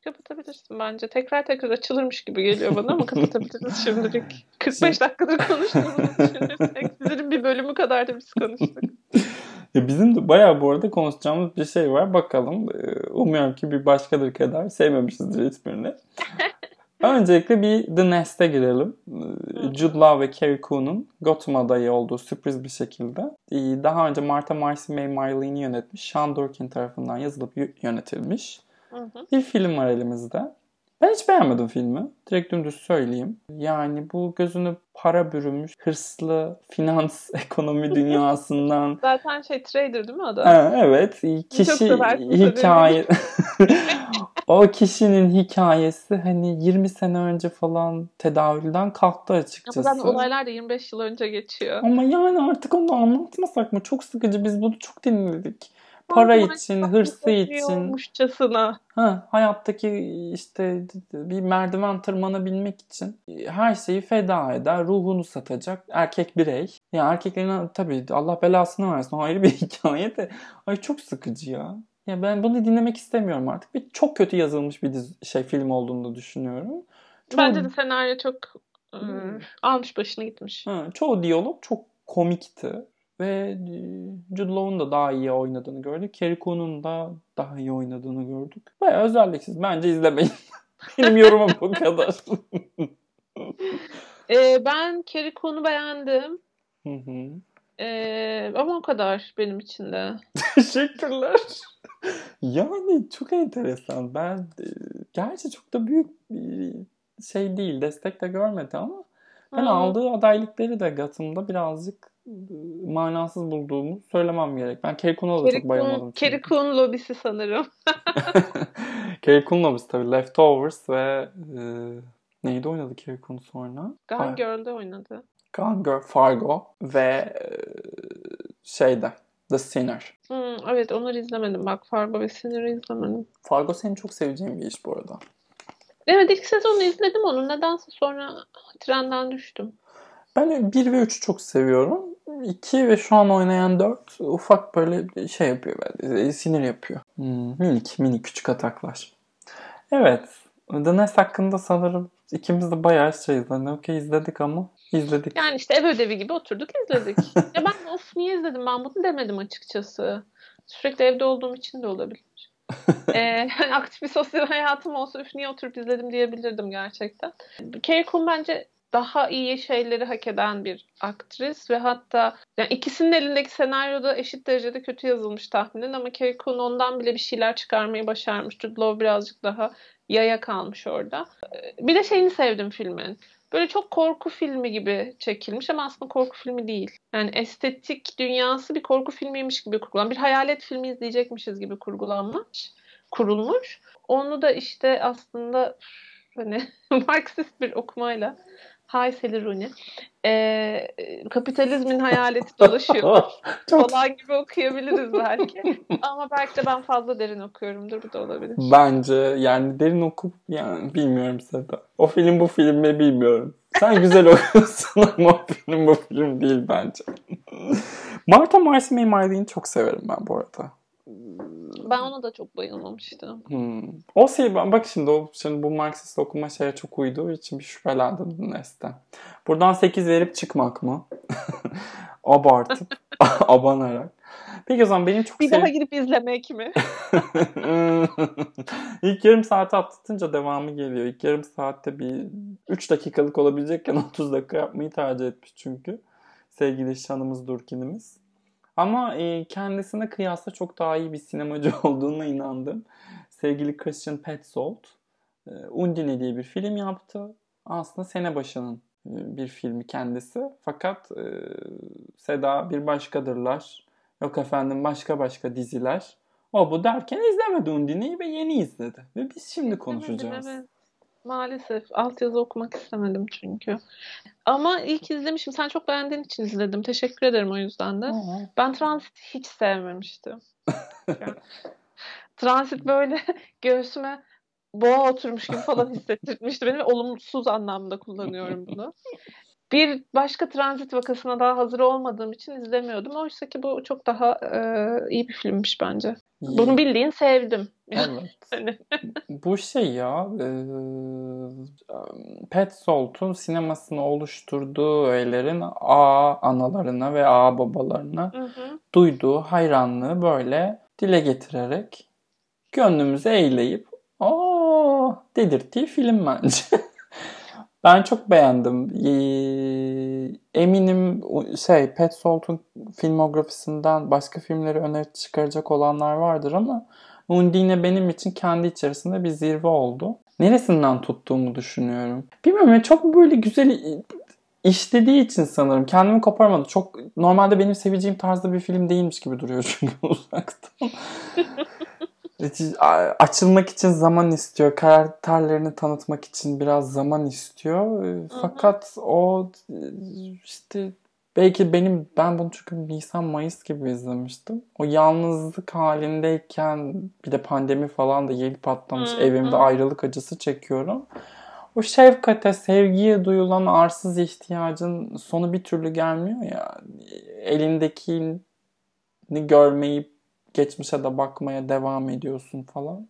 Kapatabilirsin bence. Tekrar tekrar açılırmış gibi geliyor bana ama kapatabiliriz şimdilik. 45 dakikadır konuştuğumuzu düşünürsek. Sizin bir bölümü kadar da biz konuştuk. Ya bizim de bayağı bu arada konuşacağımız bir şey var. Bakalım. Ee, umuyorum ki bir başkadır kadar sevmemişizdir hiçbirini. Öncelikle bir The Nest'e girelim. Ee, Jude Law ve Carrie Coon'un Gotham adayı olduğu sürpriz bir şekilde. Ee, daha önce Martha Marcy May Marlene'i yönetmiş. Sean Durkin tarafından yazılıp yönetilmiş. Hı hı. Bir film var elimizde. Ben hiç beğenmedim filmi. Direkt dümdüz söyleyeyim. Yani bu gözünü para bürümüş, hırslı, finans, ekonomi dünyasından. Zaten şey trader değil mi o da? Ha, evet. Kişi hikaye... o kişinin hikayesi hani 20 sene önce falan tedavülden kalktı açıkçası. Ama zaten olaylar da 25 yıl önce geçiyor. Ama yani artık onu anlatmasak mı? Çok sıkıcı. Biz bunu çok dinledik para için, hırsı için. Ha, hayattaki işte bir merdiven tırmanabilmek için her şeyi feda eder, ruhunu satacak erkek birey. Ya yani erkeklerin tabii Allah belasını versin ayrı bir hikaye de ay çok sıkıcı ya. Ya ben bunu dinlemek istemiyorum artık. Bir çok kötü yazılmış bir dizi, şey film olduğunu düşünüyorum. Çoğu... Bence de senaryo çok ıı, almış başına gitmiş. Ha, çoğu diyalog çok komikti. Ve e, Jude Law'un da daha iyi oynadığını gördük. Carrie Coon'un da daha iyi oynadığını gördük. Baya özelliksiz. Bence izlemeyin. Benim yorumum bu kadar. ee, ben Carrie Coon'u beğendim. Hı hı. Ee, ama o kadar benim için de. Teşekkürler. yani çok enteresan. Ben e, gerçi çok da büyük bir şey değil. Destek de görmedi ama ben hmm. aldığı adaylıkları da Gotham'da birazcık manasız bulduğumu söylemem gerek. Ben Coon'a da çok bayılmadım. Coon lobisi sanırım. Coon lobisi tabii. Leftovers ve e, neydi oynadı Coon sonra? Gone Girl'de oynadı. Gone Girl, Fargo ve e, şeyde The Sinner. Hmm, evet onları izlemedim. Bak Fargo ve Sinner'ı izlemedim. Fargo senin çok seveceğin bir iş bu arada. Evet ilk sezonu izledim onu. Nedense sonra trenden düştüm. Ben 1 ve 3'ü çok seviyorum. 2 ve şu an oynayan 4 ufak böyle şey yapıyor. Böyle, sinir yapıyor. Hmm, minik minik küçük ataklar. Evet. The Nest hakkında sanırım ikimiz de bayağı şeyiz. Hani okey izledik ama izledik. Yani işte ev ödevi gibi oturduk izledik. ya ben of niye izledim ben bunu demedim açıkçası. Sürekli evde olduğum için de olabilir. ee, aktif bir sosyal hayatım olsa üf niye oturup izledim diyebilirdim gerçekten. Coon bence daha iyi şeyleri hak eden bir aktris ve hatta yani ikisinin elindeki senaryoda eşit derecede kötü yazılmış tahminen ama Carrie Coon ondan bile bir şeyler çıkarmayı başarmış. Jude Law birazcık daha yaya kalmış orada. Bir de şeyini sevdim filmin. Böyle çok korku filmi gibi çekilmiş ama aslında korku filmi değil. Yani estetik dünyası bir korku filmiymiş gibi kurgulanmış. Bir hayalet filmi izleyecekmişiz gibi kurgulanmış, kurulmuş. Onu da işte aslında hani Marksist bir okumayla Hay Seliruni. Ee, kapitalizmin hayaleti dolaşıyor. Çok... falan gibi okuyabiliriz belki. Ama belki de ben fazla derin okuyorumdur. Bu da olabilir. Bence yani derin okup yani bilmiyorum Seda. O film bu film mi bilmiyorum. Sen güzel okuyorsun ama o film bu film değil bence. Martha Marcy May Marlene'i çok severim ben bu arada. Ben ona da çok bayılmamıştım. Hmm. O şey bak şimdi o şimdi bu Marksist okuma şeye çok uyduğu için bir şüphelendim Neste. Buradan 8 verip çıkmak mı? Abartıp abanarak. Peki o zaman benim çok Bir sev... daha gidip izlemek mi? İlk yarım saati atlatınca devamı geliyor. İlk yarım saatte bir 3 dakikalık olabilecekken 30 dakika yapmayı tercih etmiş çünkü. Sevgili Şanımız Durkin'imiz. Ama e, kendisine kıyasla çok daha iyi bir sinemacı olduğuna inandım. Sevgili Christian Petzold. E, Undine diye bir film yaptı. Aslında sene başının e, bir filmi kendisi. Fakat e, Seda bir başkadırlar. Yok efendim başka başka diziler. O bu derken izlemedi Undine'yi ve yeni izledi. Ve biz şimdi konuşacağız. Evet. Maalesef altyazı okumak istemedim çünkü. Ama ilk izlemişim. Sen çok beğendiğin için izledim. Teşekkür ederim o yüzden de. Ben Transit hiç sevmemiştim. Transit böyle göğsüme boğa oturmuş gibi falan hissettirmişti beni ve olumsuz anlamda kullanıyorum bunu. Bir başka transit vakasına daha hazır olmadığım için izlemiyordum. Oysa ki bu çok daha e, iyi bir filmmiş bence. Bunu bildiğin sevdim. Evet. Hani. bu şey ya e, Petzold'un sinemasını oluşturduğu öğelerin A analarına ve A babalarına hı hı. duyduğu hayranlığı böyle dile getirerek gönlümüzü eğleyip o dedirttiği film bence. ben çok beğendim. Eminim şey Petzold'un filmografisinden başka filmleri öne çıkaracak olanlar vardır ama Undine benim için kendi içerisinde bir zirve oldu. Neresinden tuttuğumu düşünüyorum. Bilmiyorum çok böyle güzel işlediği için sanırım kendimi koparmadı. Çok normalde benim seveceğim tarzda bir film değilmiş gibi duruyor çünkü uzaktan. açılmak için zaman istiyor. Karakterlerini tanıtmak için biraz zaman istiyor. Ee, fakat o işte belki benim ben bunu çünkü Nisan Mayıs gibi izlemiştim. O yalnızlık halindeyken bir de pandemi falan da yeni patlamış. Evimde ayrılık acısı çekiyorum. O şefkate, sevgiye duyulan arsız ihtiyacın sonu bir türlü gelmiyor ya. Elindekini görmeyip geçmişe de bakmaya devam ediyorsun falan.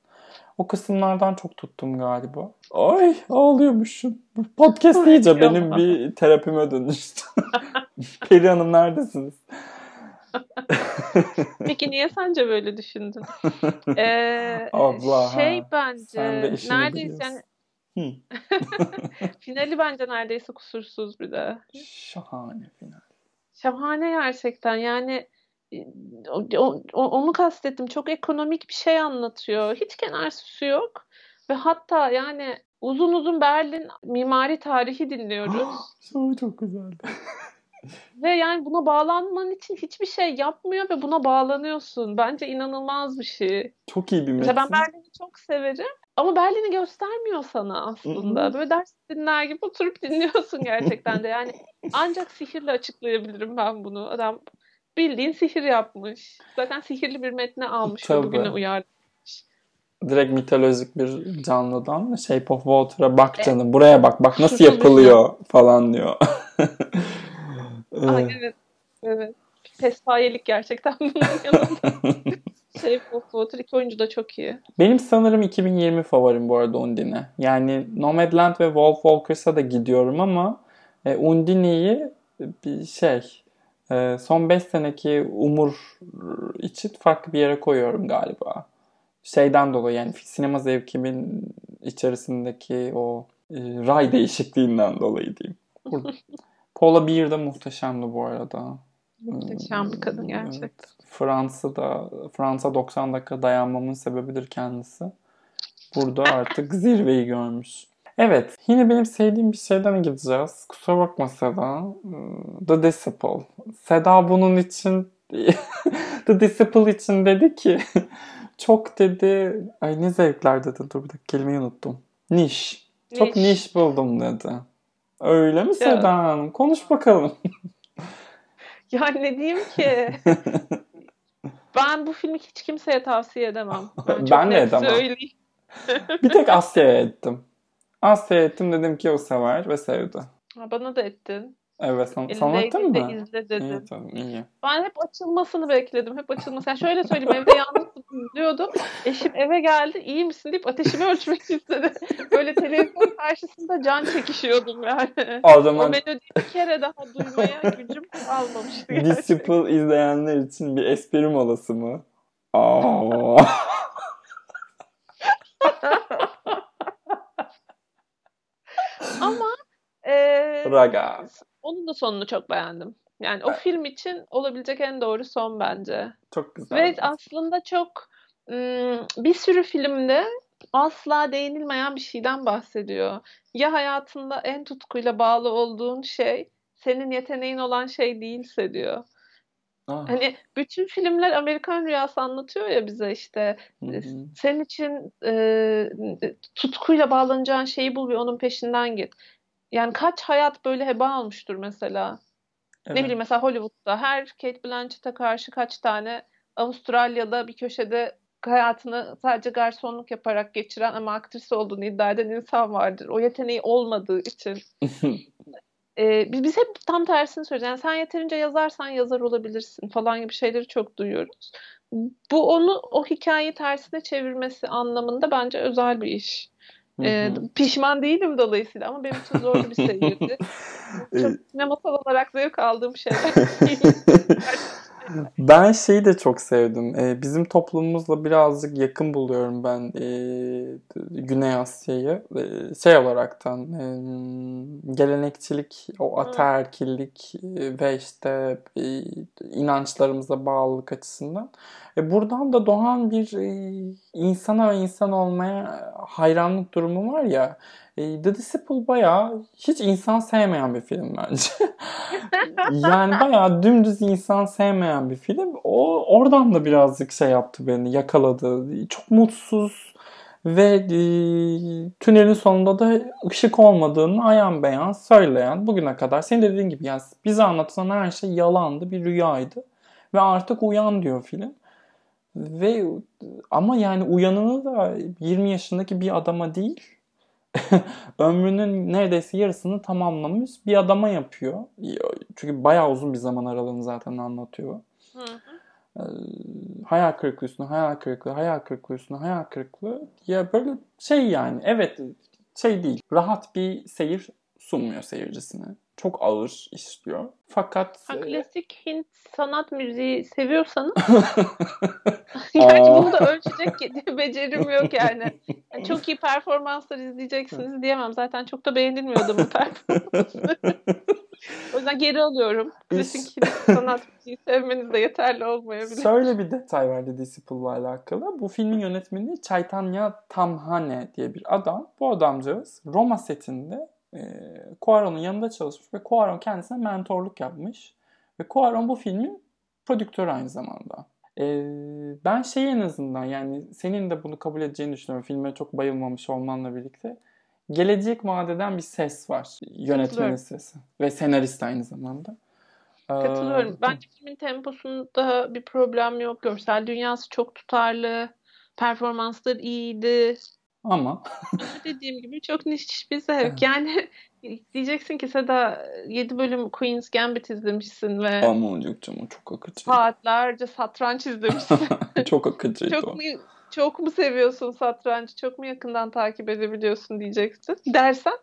O kısımlardan çok tuttum galiba. Ay ağlıyormuşum. Bu podcast iyice benim bir terapime dönüştü. Peri Hanım neredesiniz? Peki niye sence böyle düşündün? Ee, Abla, şey ha. bence neredeyse yani finali bence neredeyse kusursuz bir de. Şahane final. Şahane gerçekten yani o, o, onu kastettim. Çok ekonomik bir şey anlatıyor. Hiç kenar süsü yok. Ve hatta yani uzun uzun Berlin mimari tarihi dinliyoruz. çok çok güzel. ve yani buna bağlanman için hiçbir şey yapmıyor ve buna bağlanıyorsun. Bence inanılmaz bir şey. Çok iyi bir metin. Mesela ben Berlin'i çok severim. Ama Berlin'i göstermiyor sana aslında. Böyle ders dinler gibi oturup dinliyorsun gerçekten de. Yani ancak sihirle açıklayabilirim ben bunu. Adam bildiğin sihir yapmış. Zaten sihirli bir metne almış Tabii. ve bugüne uyarlamış. Direkt mitolojik bir canlıdan Shape of Water'a bak canım buraya bak bak nasıl yapılıyor falan diyor. Evet. Evet. Pespayelik gerçekten bunun yanında. Shape of Water iki oyuncu da çok iyi. Benim sanırım 2020 favorim bu arada Undine. Yani Nomadland ve Wolf Walkers'a da gidiyorum ama e, Undine'yi bir şey ee, son 5 seneki umur için farklı bir yere koyuyorum galiba. Şeyden dolayı yani sinema zevkimin içerisindeki o e, ray değişikliğinden dolayı diyeyim. Paula Beer de muhteşemdi bu arada. Muhteşem bir kadın gerçekten. Evet. Fransa'da Fransa 90 dakika dayanmamın sebebidir kendisi. Burada artık zirveyi görmüş. Evet. Yine benim sevdiğim bir şeyden gideceğiz. Kusura bakma Seda. The Disciple. Seda bunun için The Disciple için dedi ki çok dedi ay ne zevkler dedi. Dur bir dakika kelimeyi unuttum. Niş. Çok niş, niş buldum dedi. Öyle mi Seda Hanım? Konuş bakalım. ya ne diyeyim ki? ben bu filmi hiç kimseye tavsiye edemem. Ben, ben de edemem. Söyleyeyim. bir tek Asya'ya ettim. Asya'ya ettim dedim ki o sever ve sevdi. bana da ettin. Evet sana, sana attın mı? izle dedim. İyi tamam iyi. Ben hep açılmasını bekledim. Hep açılması. Yani şöyle söyleyeyim evde yalnız izliyordum. Eşim eve geldi iyi misin deyip ateşimi ölçmek istedi. Böyle televizyon karşısında can çekişiyordum yani. O zaman... O melodiyi bir kere daha duymaya gücüm almamıştı gerçekten. Disciple izleyenler için bir espri molası mı? Aa. Ama e, Raga. Onun da sonunu çok beğendim. Yani o film için olabilecek en doğru son bence. Çok güzel. Ve aslında çok bir sürü filmde asla değinilmeyen bir şeyden bahsediyor. Ya hayatında en tutkuyla bağlı olduğun şey senin yeteneğin olan şey değilse diyor. Ah. Hani bütün filmler Amerikan rüyası anlatıyor ya bize işte. Hı-hı. Senin için e, tutkuyla bağlanacağın şeyi bul ve onun peşinden git. Yani kaç hayat böyle heba olmuştur mesela. Evet. Ne bileyim mesela Hollywood'da her Kate Blanchett'e karşı kaç tane Avustralya'da bir köşede hayatını sadece garsonluk yaparak geçiren ama aktris olduğunu iddia eden insan vardır. O yeteneği olmadığı için. ee, biz, biz hep tam tersini söylüyoruz. Yani sen yeterince yazarsan yazar olabilirsin falan gibi şeyleri çok duyuyoruz. Bu onu o hikayeyi tersine çevirmesi anlamında bence özel bir iş. Ee, pişman değilim dolayısıyla ama benim için zorlu bir seyirdi. Çok sinemasal olarak zevk aldığım şeyler. ben şeyi de çok sevdim. Ee, bizim toplumumuzla birazcık yakın buluyorum ben e, Güney Asya'yı. E, şey olaraktan e, gelenekçilik, o ataerkillik e, ve işte e, inançlarımıza bağlılık açısından. E, buradan da doğan bir e, insana ve insan olmaya hayranlık durumu var ya. E, The Disciple bayağı hiç insan sevmeyen bir film bence. yani bayağı dümdüz insan sevmeyen bir film. O oradan da birazcık şey yaptı beni, yakaladı. Çok mutsuz ve e, tünelin sonunda da ışık olmadığını ayan beyan söyleyen bugüne kadar senin dediğin gibi yani bize anlatılan her şey yalandı, bir rüyaydı ve artık uyan diyor film. Ve ama yani uyanını da 20 yaşındaki bir adama değil ömrünün neredeyse yarısını tamamlamış bir adama yapıyor. Çünkü bayağı uzun bir zaman aralığını zaten anlatıyor. Hı hı. Ee, hayal kırıklığı üstüne hayal kırıklığı, hayal kırıklığı üstüne hayal kırıklığı. Ya böyle şey yani evet şey değil. Rahat bir seyir sunmuyor seyircisine çok ağır işliyor. Fakat ha, e, klasik Hint sanat müziği seviyorsanız yani bunu da ölçecek becerim yok yani. yani. Çok iyi performanslar izleyeceksiniz diyemem. Zaten çok da beğenilmiyordu bu performans. o yüzden geri alıyorum. Klasik Hint sanat müziği sevmeniz de yeterli olmayabilir. Şöyle bir detay verdi Disciple'la alakalı. Bu filmin yönetmeni Chaitanya Tamhane diye bir adam. Bu adamcağız Roma setinde e, Cuaron'un yanında çalışmış ve Cuaron kendisine mentorluk yapmış. Ve Cuaron bu filmin prodüktörü aynı zamanda. E, ben şey en azından yani senin de bunu kabul edeceğini düşünüyorum. Filme çok bayılmamış olmanla birlikte. Gelecek vadeden bir ses var. Yönetmenin sesi. Ve senarist aynı zamanda. Katılıyorum. Ee, Bence filmin temposunda bir problem yok. Görsel dünyası çok tutarlı. Performansları iyiydi. Ama dediğim gibi çok niş bir zevk. Yani diyeceksin ki Seda 7 bölüm Queen's Gambit izlemişsin ve Ama yok canım çok akıcı. Saatlerce satranç izlemişsin. çok akıcı. çok mu, çok mu seviyorsun satrancı? Çok mu yakından takip edebiliyorsun diyeceksin. Dersen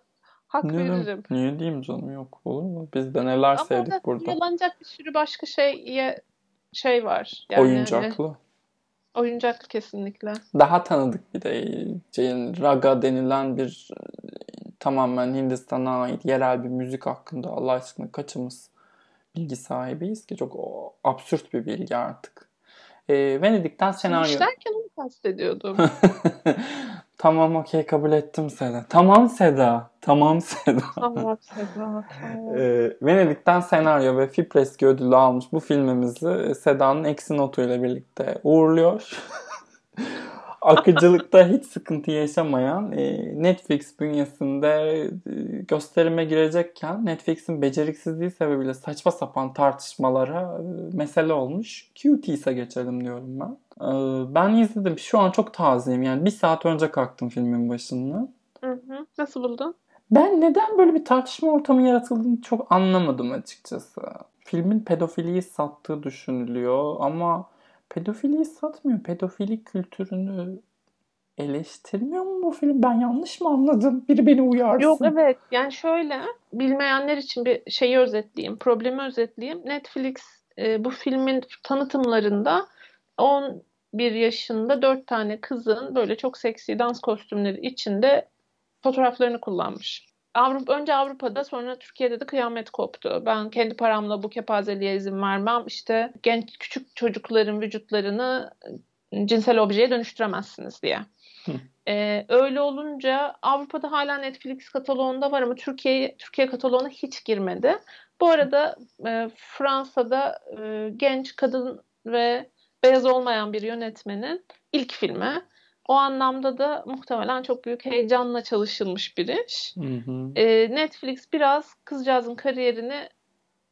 hak niye veririm. Niye diyeyim canım yok olur mu? Biz de neler Ama sevdik burada. Ama yalanacak bir sürü başka şeye şey var. Yani Oyuncaklı. Oyuncak kesinlikle. Daha tanıdık bir de Jane Raga denilen bir tamamen Hindistan'a ait yerel bir müzik hakkında Allah aşkına kaçımız bilgi sahibiyiz ki çok o, absürt bir bilgi artık. E, Venedik'ten senaryo... İşlerken onu kastediyordum. Tamam okey kabul ettim Seda. Tamam Seda. Tamam Seda. Tamam Seda. Tamam. e, Venedik'ten senaryo ve Fipreski ödülü almış bu filmimizi Seda'nın eksi notuyla birlikte uğurluyor. akıcılıkta hiç sıkıntı yaşamayan e, Netflix bünyesinde e, gösterime girecekken Netflix'in beceriksizliği sebebiyle saçma sapan tartışmalara e, mesele olmuş. Cuties'e geçelim diyorum ben. Ben izledim. Şu an çok tazeyim. Yani bir saat önce kalktım filmin başında. Hı hı. Nasıl buldun? Ben neden böyle bir tartışma ortamı yaratıldığını çok anlamadım açıkçası. Filmin pedofiliyi sattığı düşünülüyor ama pedofiliyi satmıyor. Pedofili kültürünü eleştirmiyor mu bu film? Ben yanlış mı anladım? Biri beni uyarsın. Yok evet. Yani şöyle bilmeyenler için bir şeyi özetleyeyim. Problemi özetleyeyim. Netflix e, bu filmin tanıtımlarında 11 yaşında 4 tane kızın böyle çok seksi dans kostümleri içinde fotoğraflarını kullanmış. Avrupa, önce Avrupa'da sonra Türkiye'de de kıyamet koptu. Ben kendi paramla bu kepazeliğe izin vermem. İşte genç küçük çocukların vücutlarını cinsel objeye dönüştüremezsiniz diye. Ee, öyle olunca Avrupa'da hala Netflix kataloğunda var ama Türkiye Türkiye kataloğuna hiç girmedi. Bu arada e, Fransa'da e, genç kadın ve beyaz olmayan bir yönetmenin ilk filmi. O anlamda da muhtemelen çok büyük heyecanla çalışılmış bir iş. Hı hı. E, Netflix biraz kızcağızın kariyerini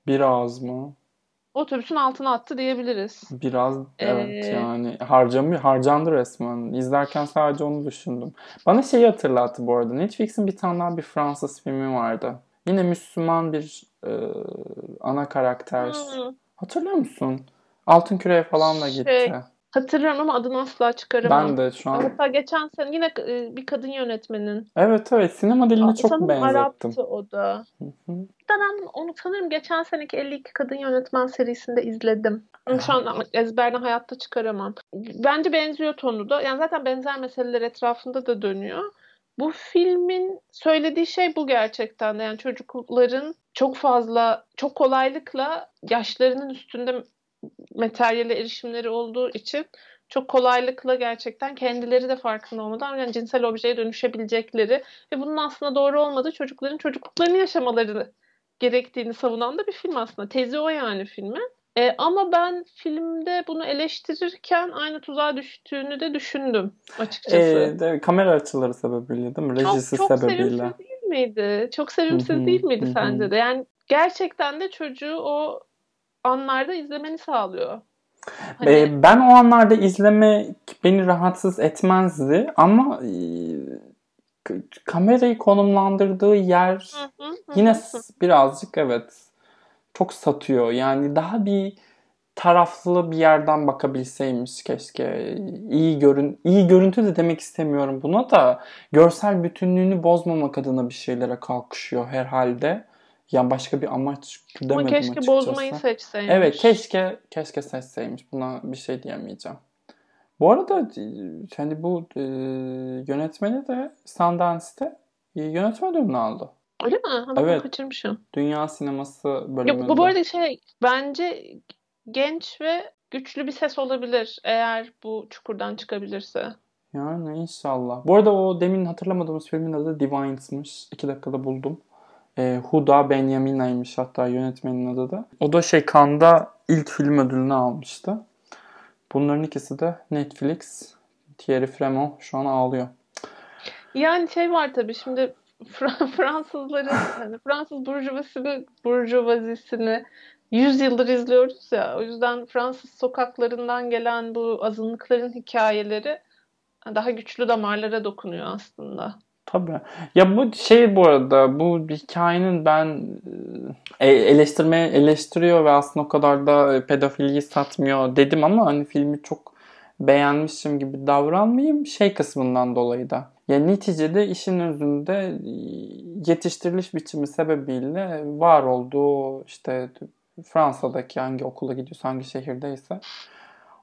biraz mı? otobüsün altına attı diyebiliriz. Biraz evet ee, yani harcamı harcandı resmen. İzlerken sadece onu düşündüm. Bana şeyi hatırlattı bu arada. Netflix'in bir tane daha bir Fransız filmi vardı. Yine Müslüman bir e, ana karakter. Hmm. Hatırlıyor musun? Altın Küre'ye falan da gitti. Şey, Hatırlıyorum ama adını asla çıkaramam. Ben de şu an. Hatta geçen sene yine e, bir kadın yönetmenin. Evet evet sinema dilini çok sanırım benzettim. Arap'tı o da. Hı Ben onu sanırım geçen seneki 52 kadın yönetmen serisinde izledim. Şu an ezberden hayatta çıkaramam. Bence benziyor tonu da. Yani zaten benzer meseleler etrafında da dönüyor. Bu filmin söylediği şey bu gerçekten de. Yani çocukların çok fazla, çok kolaylıkla yaşlarının üstünde materyale erişimleri olduğu için çok kolaylıkla gerçekten kendileri de farkında olmadan yani cinsel objeye dönüşebilecekleri ve bunun aslında doğru olmadığı çocukların çocukluklarını yaşamaları gerektiğini savunan da bir film aslında. Tezi o yani filmin. E, ama ben filmde bunu eleştirirken aynı tuzağa düştüğünü de düşündüm açıkçası. E, de, kamera açıları sebebiyle değil mi? Rejisi çok, çok sebebiyle. Çok sevimsiz değil miydi? Çok sevimsiz değil miydi sence de? Yani gerçekten de çocuğu o anlarda izlemeni sağlıyor. Hani... Ben o anlarda izlemek beni rahatsız etmezdi ama e, kamerayı konumlandırdığı yer yine birazcık evet çok satıyor. Yani daha bir taraflı bir yerden bakabilseymiş keşke. İyi görün iyi görüntü de demek istemiyorum buna da görsel bütünlüğünü bozmamak adına bir şeylere kalkışıyor herhalde. Yani başka bir amaç demedim Ama keşke açıkçası. bozmayı seçseymiş. Evet keşke keşke seçseymiş. Buna bir şey diyemeyeceğim. Bu arada hani bu e, yönetmeni de Sundance'te yönetmen ödülünü aldı. Öyle mi? Ha, evet. kaçırmışım. Dünya sineması bölümünde. Ya, bu, bu arada şey bence genç ve güçlü bir ses olabilir eğer bu çukurdan çıkabilirse. Yani inşallah. Bu arada o demin hatırlamadığımız filmin adı Divines'mış. İki dakikada buldum. E, Huda Benyamina'ymış hatta yönetmenin adı da. O da şey Kanda ilk film ödülünü almıştı. Bunların ikisi de Netflix. Thierry Fremont şu an ağlıyor. Yani şey var tabii şimdi Fransızların hani Fransız burjuvasını burjuvazisini 100 yıldır izliyoruz ya. O yüzden Fransız sokaklarından gelen bu azınlıkların hikayeleri daha güçlü damarlara dokunuyor aslında. Tabii. Ya bu şey bu arada bu hikayenin ben e, eleştirmeye eleştiriyor ve aslında o kadar da pedofiliyi satmıyor dedim ama hani filmi çok beğenmişim gibi davranmayayım şey kısmından dolayı da. Yani neticede işin özünde yetiştiriliş biçimi sebebiyle var olduğu işte Fransa'daki hangi okula gidiyorsa hangi şehirdeyse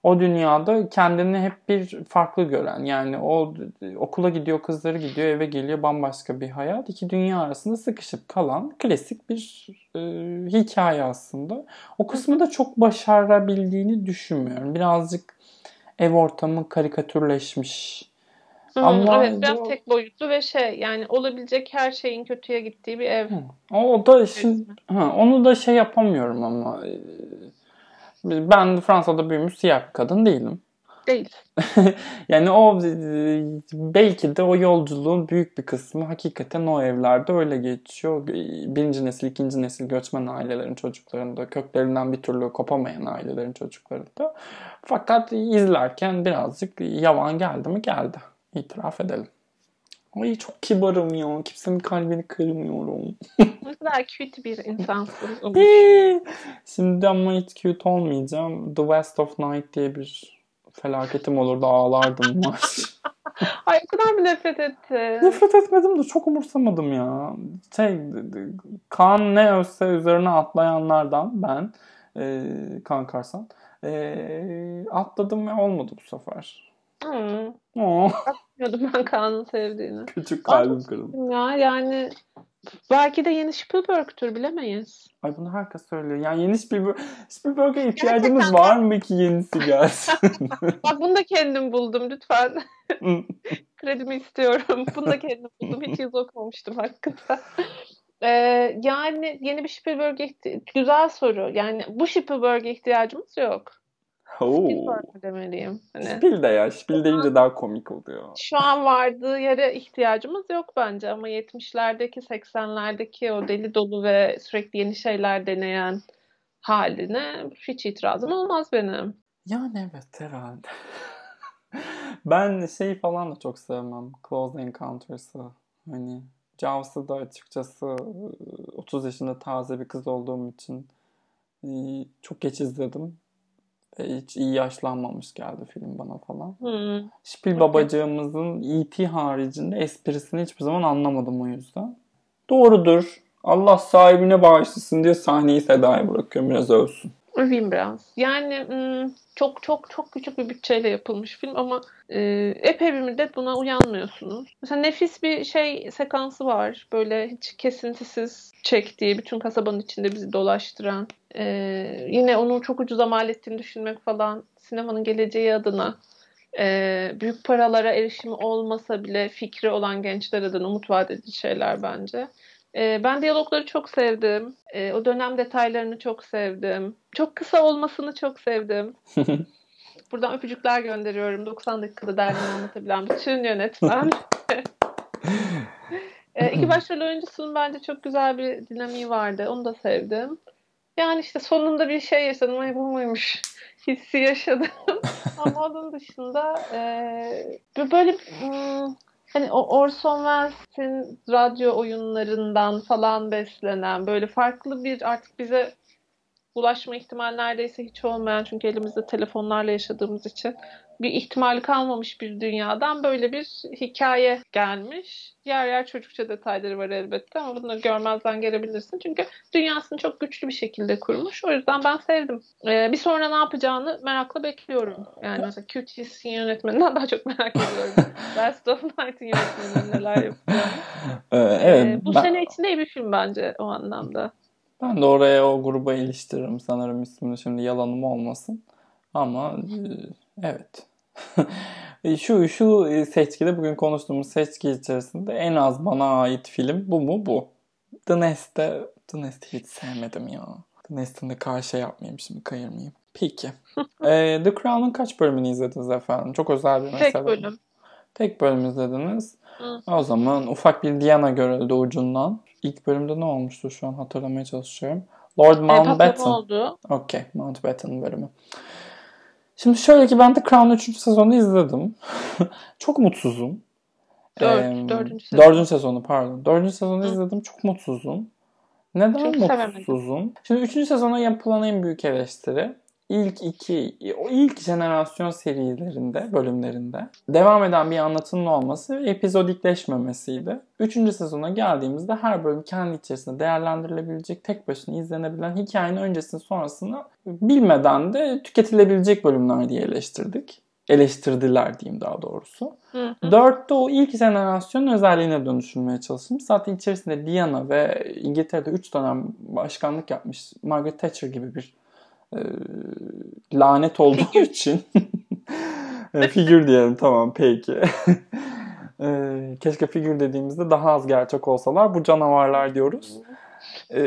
o dünyada kendini hep bir farklı gören yani o okula gidiyor kızları gidiyor eve geliyor bambaşka bir hayat iki dünya arasında sıkışıp kalan klasik bir e, hikaye aslında. O kısmı da çok başarabildiğini düşünmüyorum. Birazcık ev ortamı karikatürleşmiş. Hı, Ama evet biraz o... tek boyutlu ve şey yani olabilecek her şeyin kötüye gittiği bir ev. Hı. O da şimdi, ha, onu da şey yapamıyorum ama ben Fransa'da büyümüş siyah bir kadın değilim. Değil. yani o belki de o yolculuğun büyük bir kısmı hakikaten o evlerde öyle geçiyor. Birinci nesil, ikinci nesil göçmen ailelerin çocuklarında, köklerinden bir türlü kopamayan ailelerin çocuklarında. Fakat izlerken birazcık yavan geldi mi geldi. İtiraf edelim. Ay çok kibarım ya. Kimsenin kalbini kırmıyorum. ne kadar cute bir insansın. Şimdi ama hiç cute olmayacağım. The West of Night diye bir felaketim olurdu ağlardım maç. Ay o kadar mı nefret etti? Nefret etmedim de çok umursamadım ya. Şey, kan ne ölse üzerine atlayanlardan ben e, Kaan Karsan e, atladım ve olmadı bu sefer. Oh, Bilmiyordum ben Kaan'ın sevdiğini. küçük kalbim kırıldı. Ya yani belki de yeni Spielberg'tür bilemeyiz. Ay bunu herkes söylüyor. Yani yeni Spielberg, Spielberg'e ihtiyacımız var mı ki yenisi gelsin? Bak bunu da kendim buldum lütfen. Kredimi istiyorum. Bunu da kendim buldum. Hiç yazı okumamıştım hakkında. Ee, yani yeni bir Spielberg'e ihti- güzel soru. Yani bu Spielberg'e ihtiyacımız yok. Oo. Mi demeliyim? Hani Spiel de ya. Spiel deyince daha komik oluyor. şu an vardığı yere ihtiyacımız yok bence ama 70'lerdeki 80'lerdeki o deli dolu ve sürekli yeni şeyler deneyen haline hiç itirazım olmaz benim. Yani evet herhalde. ben şeyi falan da çok sevmem. Close Encounters'ı. Hani Jaws'ı da açıkçası 30 yaşında taze bir kız olduğum için e, çok geç izledim. Ve hiç iyi yaşlanmamış geldi film bana falan. Hmm. Spiel babacığımızın E.T. haricinde esprisini hiçbir zaman anlamadım o yüzden. Doğrudur. Allah sahibine bağışlasın diye sahneyi Seda'ya bırakıyorum biraz ölsün. Öveyim biraz. Yani çok çok çok küçük bir bütçeyle yapılmış film ama e, epey bir müddet buna uyanmıyorsunuz. Mesela nefis bir şey sekansı var. Böyle hiç kesintisiz çektiği, bütün kasabanın içinde bizi dolaştıran. E, yine onu çok ucuza mal ettiğini düşünmek falan sinemanın geleceği adına e, büyük paralara erişimi olmasa bile fikri olan gençler adına umut vaat edici şeyler bence. E, ben diyalogları çok sevdim. E, o dönem detaylarını çok sevdim. Çok kısa olmasını çok sevdim. Buradan öpücükler gönderiyorum. 90 dakikada derdini anlatabilen bütün yönetmen. e, iki başrol oyuncusunun bence çok güzel bir dinamiği vardı. Onu da sevdim. Yani işte sonunda bir şey yaşadım. Ay bu muymuş hissi yaşadım. Ama onun dışında e, böyle hmm, hani o Orson Welles'in radyo oyunlarından falan beslenen böyle farklı bir artık bize ulaşma ihtimali neredeyse hiç olmayan çünkü elimizde telefonlarla yaşadığımız için bir ihtimali kalmamış bir dünyadan böyle bir hikaye gelmiş. Yer yer çocukça detayları var elbette ama bunu görmezden gelebilirsin. Çünkü dünyasını çok güçlü bir şekilde kurmuş. O yüzden ben sevdim. Ee, bir sonra ne yapacağını merakla bekliyorum. Yani mesela QTS'in yönetmeninden daha çok merak ediyorum. Last of Night'in yönetmeninden neler yapıyor. Ee, evet. Ee, bu ben, sene içinde iyi bir film bence o anlamda. Ben de oraya o gruba iliştiririm sanırım ismini şimdi yalanım olmasın. Ama e, evet. şu şu seçkide bugün konuştuğumuz seçki içerisinde en az bana ait film bu mu bu. The Nest'te The Nest'i hiç sevmedim ya. The Nest'in de karşı yapmayayım şimdi kayırmayayım. Peki. Ee, The Crown'un kaç bölümünü izlediniz efendim? Çok özel bir mesele. Tek bölüm. Tek bölüm izlediniz. Hı. O zaman ufak bir Diana görüldü ucundan. İlk bölümde ne olmuştu şu an hatırlamaya çalışıyorum. Lord E, Mountbatten. oldu. Okey. Mountbatten bölümü. Şimdi şöyle ki ben The Crown'un 3. sezonunu izledim. Çok mutsuzum. Dört, Ee, dördüncü sezon. Dördüncü sezonu pardon. Dördüncü sezonu Hı. izledim. Çok mutsuzum. Neden Çok sevemedim. mutsuzum? Şimdi üçüncü sezona yapılan en büyük eleştiri ilk iki, o ilk jenerasyon serilerinde, bölümlerinde devam eden bir anlatının olması ve epizodikleşmemesiydi. Üçüncü sezona geldiğimizde her bölüm kendi içerisinde değerlendirilebilecek, tek başına izlenebilen hikayenin öncesini sonrasını bilmeden de tüketilebilecek bölümler diye eleştirdik. Eleştirdiler diyeyim daha doğrusu. Hı hı. Dörtte o ilk jenerasyon özelliğine dönüşülmeye çalışılmış. Zaten içerisinde Diana ve İngiltere'de 3 dönem başkanlık yapmış Margaret Thatcher gibi bir e, lanet olduğu için E, figür diyelim tamam peki. E, keşke figür dediğimizde daha az gerçek olsalar bu canavarlar diyoruz.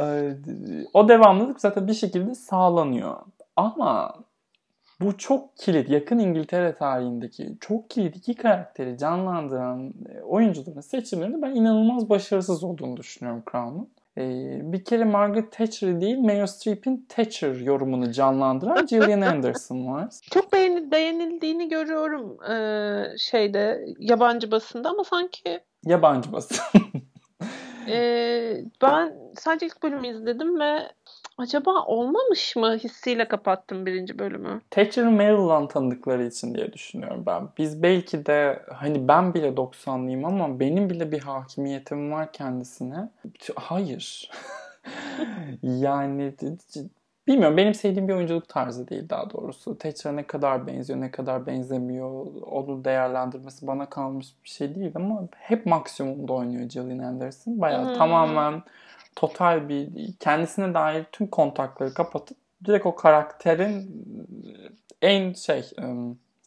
E, o devamlılık zaten bir şekilde sağlanıyor. Ama bu çok kilit, yakın İngiltere tarihindeki çok kilit iki karakteri canlandıran e, oyuncuların seçimlerinde ben inanılmaz başarısız olduğunu düşünüyorum Crown'un. Ee, bir kere Margaret Thatcher değil Meryl Streep'in Thatcher yorumunu canlandıran Gillian Anderson var. Çok beğeni, beğenildiğini görüyorum e, şeyde yabancı basında ama sanki Yabancı basın. Ee, ben sadece ilk bölümü izledim ve acaba olmamış mı hissiyle kapattım birinci bölümü. Thatcher'ı Maryland tanıdıkları için diye düşünüyorum ben. Biz belki de hani ben bile 90'lıyım ama benim bile bir hakimiyetim var kendisine. Hayır. yani bilmiyorum benim sevdiğim bir oyunculuk tarzı değil daha doğrusu. Thatcher'a ne kadar benziyor ne kadar benzemiyor onu değerlendirmesi bana kalmış bir şey değil ama hep maksimumda oynuyor Gillian Anderson. Bayağı hmm. tamamen total bir kendisine dair tüm kontakları kapatıp direkt o karakterin en şey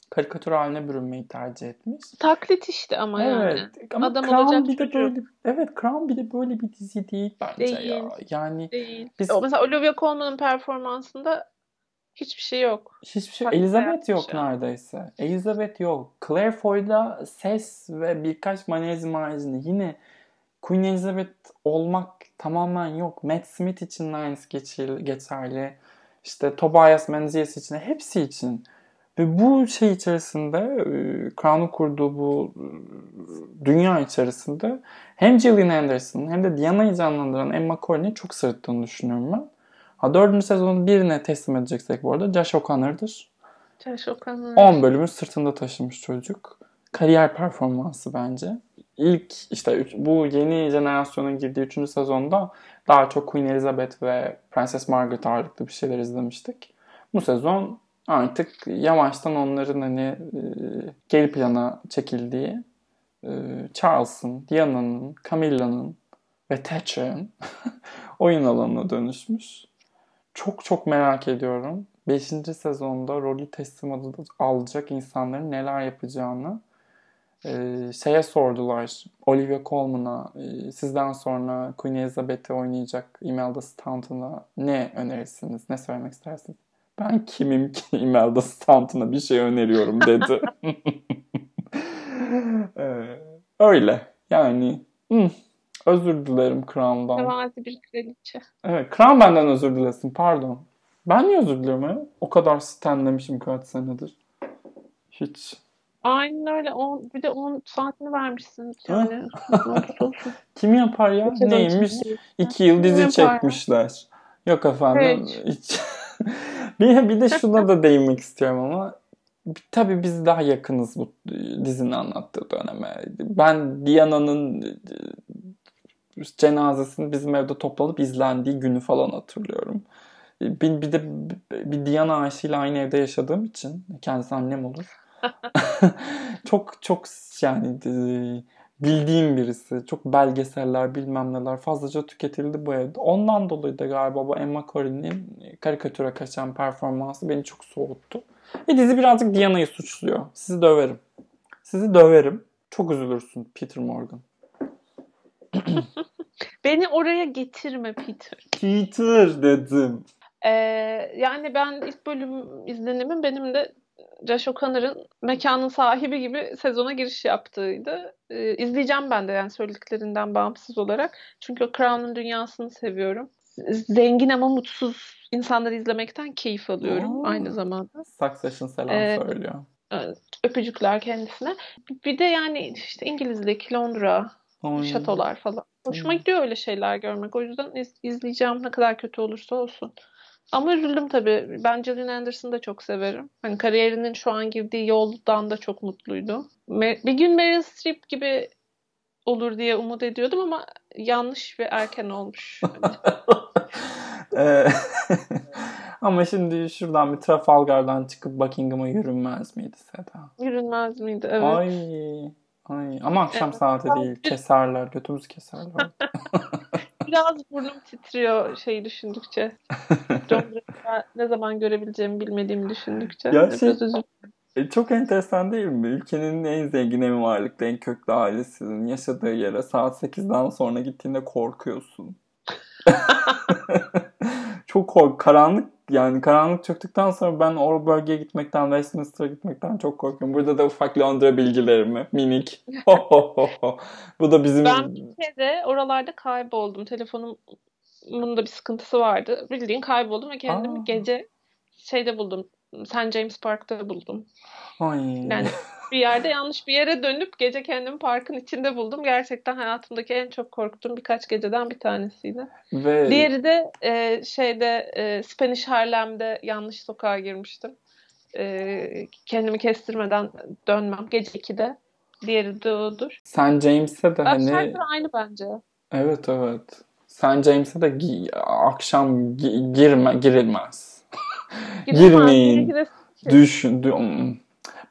karikatür haline bürünmeyi tercih etmiş. Taklit işte ama evet. yani. Ama Adam Crown olacak bir de böyle evet Crown bir de böyle bir dizi değil bence değil. ya. Yani değil. Biz, mesela Olivia Colman'ın performansında hiçbir şey yok. Hiçbir şey. Taklit Elizabeth yok şey. neredeyse. Elizabeth yok. Claire Foy'da ses ve birkaç manezim haricinde yine Queen Elizabeth olmak tamamen yok. Matt Smith için aynısı geçerli. İşte Tobias Menzies için hepsi için. Ve bu şey içerisinde e, Crown'un kurduğu bu e, dünya içerisinde hem Gillian Anderson hem de Diana'yı canlandıran Emma Corrin'i çok sırıttığını düşünüyorum ben. Ha dördüncü sezonun birine teslim edeceksek bu arada Josh O'Connor'dır. Josh O'Connor. 10 bölümü sırtında taşımış çocuk. Kariyer performansı bence. İlk işte bu yeni jenerasyonun girdiği 3. sezonda daha çok Queen Elizabeth ve Prenses Margaret ağırlıklı bir şeyler izlemiştik. Bu sezon artık yavaştan onların hani e, geri plana çekildiği e, Charles'ın, Diana'nın, Camilla'nın ve Thatcher'ın oyun alanına dönüşmüş. Çok çok merak ediyorum. 5. sezonda rolü teslim alacak insanların neler yapacağını e, şeye sordular. Olivia Colman'a e, sizden sonra Queen Elizabeth'i oynayacak Imelda Stanton'a ne önerirsiniz? Ne söylemek istersiniz? Ben kimim ki Imelda Stanton'a bir şey öneriyorum dedi. ee, öyle. Yani hmm, özür dilerim Crown'dan. Mütevazi bir kraliçe. Evet Crown benden özür dilesin pardon. Ben niye özür diliyorum ya? O kadar stenlemişim kaç senedir. Hiç. Aynen öyle. On, bir de 10 saatini vermişsin. Yani. Kim yapar ya? Neymiş? İki yıl dizi çekmişler. Yok efendim. Hiç. bir, bir de şuna da değinmek istiyorum ama tabii biz daha yakınız bu dizinin anlattığı döneme. Ben Diana'nın e, cenazesini bizim evde toplanıp izlendiği günü falan hatırlıyorum. Bir, bir de bir Diana aşıyla aynı evde yaşadığım için kendisi annem olur. çok çok yani e, bildiğim birisi. Çok belgeseller bilmem neler fazlaca tüketildi bu evde. Ondan dolayı da galiba bu Emma Corrin'in karikatüre kaçan performansı beni çok soğuttu. Ve dizi birazcık Diana'yı suçluyor. Sizi döverim. Sizi döverim. Çok üzülürsün Peter Morgan. Beni oraya getirme Peter. Peter dedim. Ee, yani ben ilk bölüm izlenimin benim de Josh O'Connor'ın mekanın sahibi gibi sezona giriş yaptığıydı. Ee, izleyeceğim ben de yani söylediklerinden bağımsız olarak. Çünkü o Crown'un dünyasını seviyorum. Zengin ama mutsuz insanları izlemekten keyif alıyorum Oo. aynı zamanda. Succession selam ee, söylüyor. Öpücükler kendisine. Bir de yani işte İngilizlik, Londra, Oy. şatolar falan. Hoşuma gidiyor öyle şeyler görmek. O yüzden iz, izleyeceğim ne kadar kötü olursa olsun. Ama üzüldüm tabii. Ben Gillian Anderson'ı da çok severim. Hani kariyerinin şu an girdiği yoldan da çok mutluydu. Bir gün Meryl Streep gibi olur diye umut ediyordum ama yanlış ve erken olmuş. ama şimdi şuradan bir Trafalgar'dan çıkıp Buckingham'a yürünmez miydi Seda? Yürünmez miydi? Evet. Ay, ay. Ama akşam evet. saati değil. Keserler. Götümüzü keserler. Biraz burnum titriyor şeyi düşündükçe. John ne zaman görebileceğimi bilmediğimi düşündükçe. Ya şey, e, çok enteresan değil mi? Ülkenin en zengin, en varlıklı, en köklü ailesinin yaşadığı yere saat 8'den sonra gittiğinde korkuyorsun. çok kork karanlık yani karanlık çöktükten sonra ben o bölgeye gitmekten, Westminster'a gitmekten çok korkuyorum. Burada da ufak Londra bilgilerimi, minik. Bu da bizim... Ben bir kere oralarda kayboldum. Telefonumun da bir sıkıntısı vardı. Bildiğin kayboldum ve kendimi Aa. gece şeyde buldum. St. James Park'ta buldum. Ay. Yani bir yerde yanlış bir yere dönüp gece kendimi parkın içinde buldum. Gerçekten hayatımdaki en çok korktuğum birkaç geceden bir tanesiydi. Ve... Diğeri de e, şeyde e, Spanish Harlem'de yanlış sokağa girmiştim. E, kendimi kestirmeden dönmem gece 2'de. Diğeri de odur. Sen James'e de hani... Aşağı aynı bence. Evet evet. Sen James'e de gi- akşam gi- girme girilmez. Girmeyin. Düşün. Hmm.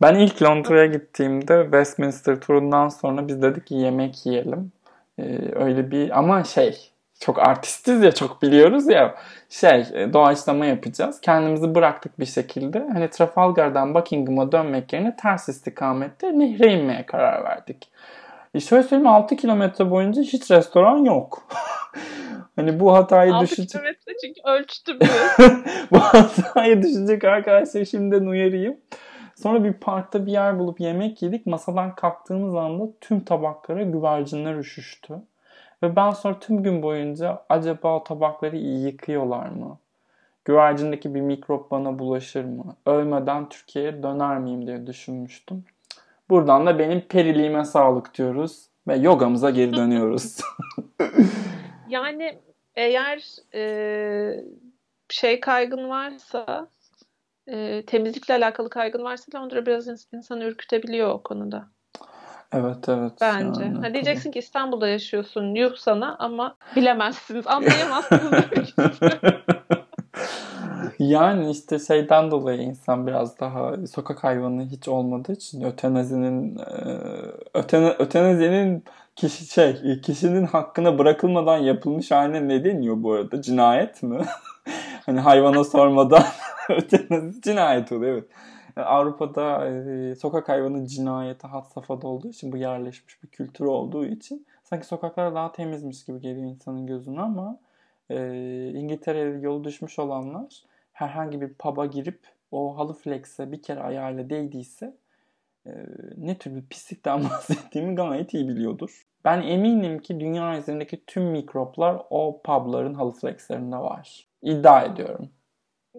Ben ilk Londra'ya gittiğimde Westminster turundan sonra biz dedik ki yemek yiyelim. Ee, öyle bir ama şey çok artistiz ya çok biliyoruz ya şey e, doğaçlama yapacağız. Kendimizi bıraktık bir şekilde. Hani Trafalgar'dan Buckingham'a dönmek yerine ters istikamette nehre inmeye karar verdik. E şöyle söyleyeyim 6 kilometre boyunca hiç restoran yok. hani bu hatayı 6 düşecek... 6 kilometre çünkü ölçtüm. bu hatayı düşecek arkadaşlar şimdiden uyarayım. Sonra bir parkta bir yer bulup yemek yedik. Masadan kalktığımız anda tüm tabaklara güvercinler üşüştü. Ve ben sonra tüm gün boyunca acaba o tabakları iyi yıkıyorlar mı? Güvercindeki bir mikrop bana bulaşır mı? Ölmeden Türkiye'ye döner miyim diye düşünmüştüm. Buradan da benim periliğime sağlık diyoruz ve yogamıza geri dönüyoruz. yani eğer e, şey kaygın varsa e, temizlikle alakalı kaygın varsa Londra biraz insanı ürkütebiliyor o konuda. Evet evet. Bence. Yani, ha, diyeceksin ki İstanbul'da yaşıyorsun yuh sana ama bilemezsiniz anlayamazsınız. yani işte şeyden dolayı insan biraz daha sokak hayvanı hiç olmadığı için ötenazinin ötene, ötenazinin kişi şey kişinin hakkına bırakılmadan yapılmış haline ne deniyor bu arada? Cinayet mi? hani hayvana sormadan cinayet oluyor evet. Avrupa'da e, sokak hayvanı cinayeti had safhada olduğu için bu yerleşmiş bir kültür olduğu için sanki sokaklar daha temizmiş gibi geliyor insanın gözüne ama e, İngiltere'ye yolu düşmüş olanlar herhangi bir pub'a girip o halı flex'e bir kere ayağıyla değdiyse e, ne tür bir pislikten bahsettiğimi gayet iyi biliyordur. Ben eminim ki dünya üzerindeki tüm mikroplar o pub'ların halı flex'lerinde var. İddia ediyorum.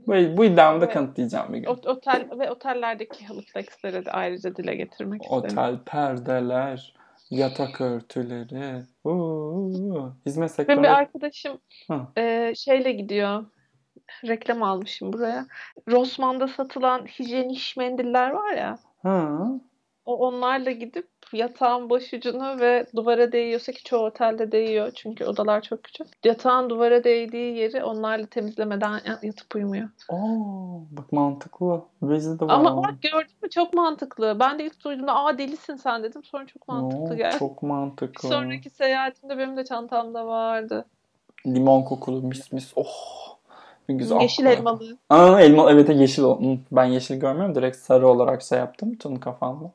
Bu, bu iddiamı da evet. kanıtlayacağım bir gün. Otel ve otellerdeki halı flexleri de ayrıca dile getirmek Otel. Otel perdeler, yatak örtüleri, uuu, hizmet sektörü. Benim bir arkadaşım e, şeyle gidiyor. Reklam almışım buraya. Rossmann'da satılan hijyenik mendiller var ya. Hı. O onlarla gidip yatağın başucuna ve duvara değiyorsa ki çoğu otelde değiyor çünkü odalar çok küçük. Yatağın duvara değdiği yeri onlarla temizlemeden yatıp uyumuyor. Oo, bak mantıklı. Bizde de var. Ama bak gördün mü çok mantıklı. Ben de ilk duyduğumda aa delisin sen dedim. Sonra çok mantıklı geldi. Çok mantıklı. sonraki seyahatimde benim de çantamda vardı. Limon kokulu mis mis. Oh. Güzel. Yeşil elmalı. Aa, elma evet yeşil. Ben yeşil görmüyorum. Direkt sarı olarak şey yaptım. Tüm kafamda.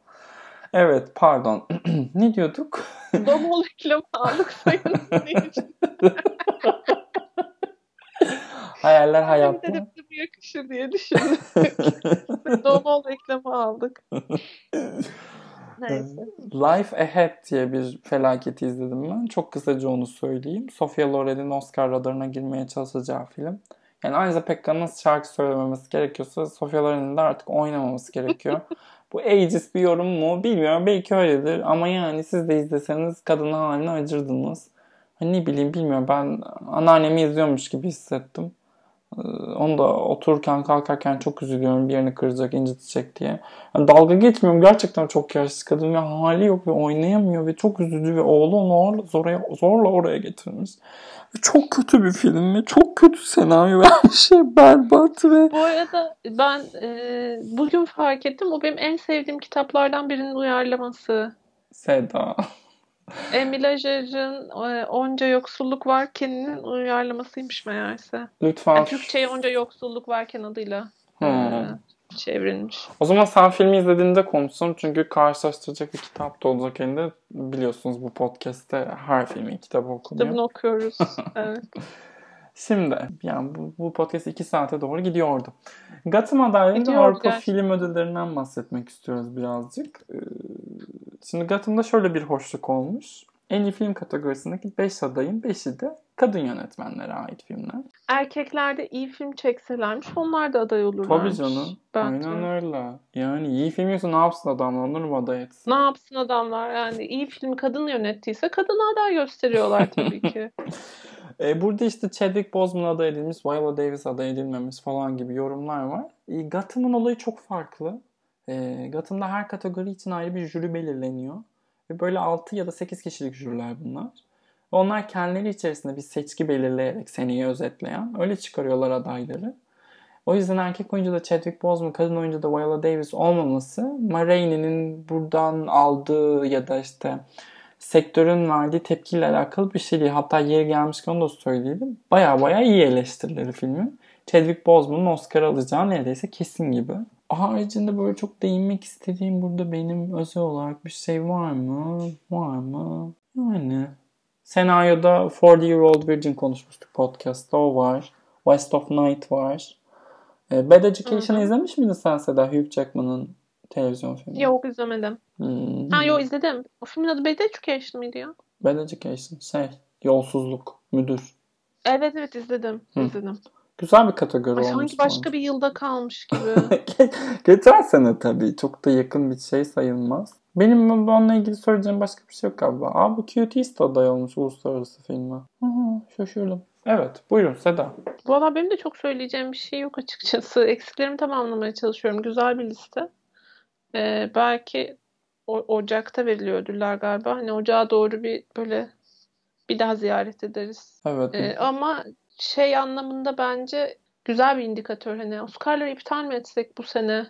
Evet pardon. ne diyorduk? Domol reklamı aldık sayın Hayaller hayatta. Bir de bu yakışır diye düşündük. Domol reklamı aldık. Neyse. Life Ahead diye bir felaketi izledim ben. Çok kısaca onu söyleyeyim. Sofia Loren'in Oscar radarına girmeye çalışacağı film. Yani Ajda Pekkan'ın nasıl şarkı söylememesi gerekiyorsa Sofia Loren'in de artık oynamaması gerekiyor. Bu ageist bir yorum mu bilmiyorum. Belki öyledir. Ama yani siz de izleseniz kadının haline acırdınız. Hani ne bileyim bilmiyorum. Ben anneannemi izliyormuş gibi hissettim. Ee, onu da otururken kalkarken çok üzülüyorum. Bir yerini kıracak, incitecek diye. Yani dalga geçmiyorum. Gerçekten çok yaşlı kadın ve hali yok ve oynayamıyor ve çok üzücü ve oğlu onu zorla, zorla oraya getirmiş. Çok kötü bir film ve çok kötü senaryo ve her şey berbat ve... Bu arada ben e, bugün fark ettim. O benim en sevdiğim kitaplardan birinin uyarlaması. Seda. Emile Ajar'ın e, Onca Yoksulluk Varken'in uyarlamasıymış meğerse. Lütfen. Yani Türkçe'ye Onca Yoksulluk Varken adıyla. Hmm. E, çevrilmiş. O zaman sen filmi izlediğinde konuşsun. Çünkü karşılaştıracak bir kitap da olacak elinde. Biliyorsunuz bu podcast'te her filmin kitabı okunuyor. Kitabını okuyoruz. evet. Şimdi yani bu, bu podcast iki saate doğru gidiyordu. Gotham adaylarında Avrupa Film Ödüllerinden bahsetmek istiyoruz birazcık. Ee, şimdi Gotham'da şöyle bir hoşluk olmuş. En iyi film kategorisindeki 5 adayın 5'i de Kadın yönetmenlere ait filmler. Erkeklerde iyi film çekselermiş onlar da aday olurlarmış. Tabii canım. Bence. Aynen öyle. Yani iyi film yoksa ne yapsın adamlar onları mı aday etsin? Ne yapsın adamlar yani iyi film kadın yönettiyse kadına aday gösteriyorlar tabii ki. E, burada işte Chadwick Boseman aday edilmiş, Viola Davis aday edilmemiş falan gibi yorumlar var. E, Gotham'ın olayı çok farklı. E, Gotham'da her kategori için ayrı bir jüri belirleniyor. Ve böyle 6 ya da 8 kişilik jüriler bunlar. Onlar kendileri içerisinde bir seçki belirleyerek seneyi özetleyen öyle çıkarıyorlar adayları. O yüzden erkek oyuncu da Chadwick Boseman, kadın oyuncu da Viola Davis olmaması Ma buradan aldığı ya da işte sektörün verdiği tepkiyle alakalı bir şey değil. Hatta yeri gelmişken onu da söyleyelim. Baya baya iyi eleştirileri filmin. Chadwick Boseman'ın Oscar alacağı neredeyse kesin gibi. Haricinde böyle çok değinmek istediğim burada benim özel olarak bir şey var mı? Var mı? Yani senaryoda 40 Year Old Virgin konuşmuştuk podcast'ta. O var. West of Night var. E, Bad Education'ı izlemiş miydin sen Seda? Hugh Jackman'ın televizyon filmi. Yok izlemedim. Hmm. Ha yok izledim. O filmin adı Bad Education mıydı ya? Bad Education. Şey, yolsuzluk, müdür. Evet evet izledim. Hı. izledim. Güzel bir kategori Ay, olmuş. sanki başka bir yılda kalmış gibi. Geçen sene tabii. Çok da yakın bir şey sayılmaz. Benim onunla ilgili söyleyeceğim başka bir şey yok galiba. Aa bu Cuties de aday olmuş uluslararası filme. Hı, şaşırdım. Evet buyurun Seda. Valla benim de çok söyleyeceğim bir şey yok açıkçası. Eksiklerimi tamamlamaya çalışıyorum. Güzel bir liste. Ee, belki o- Ocak'ta veriliyor ödüller galiba. Hani Ocağa doğru bir böyle bir daha ziyaret ederiz. Evet. Ee, ama şey anlamında bence güzel bir indikatör. Hani Oscar'ları iptal mi etsek bu sene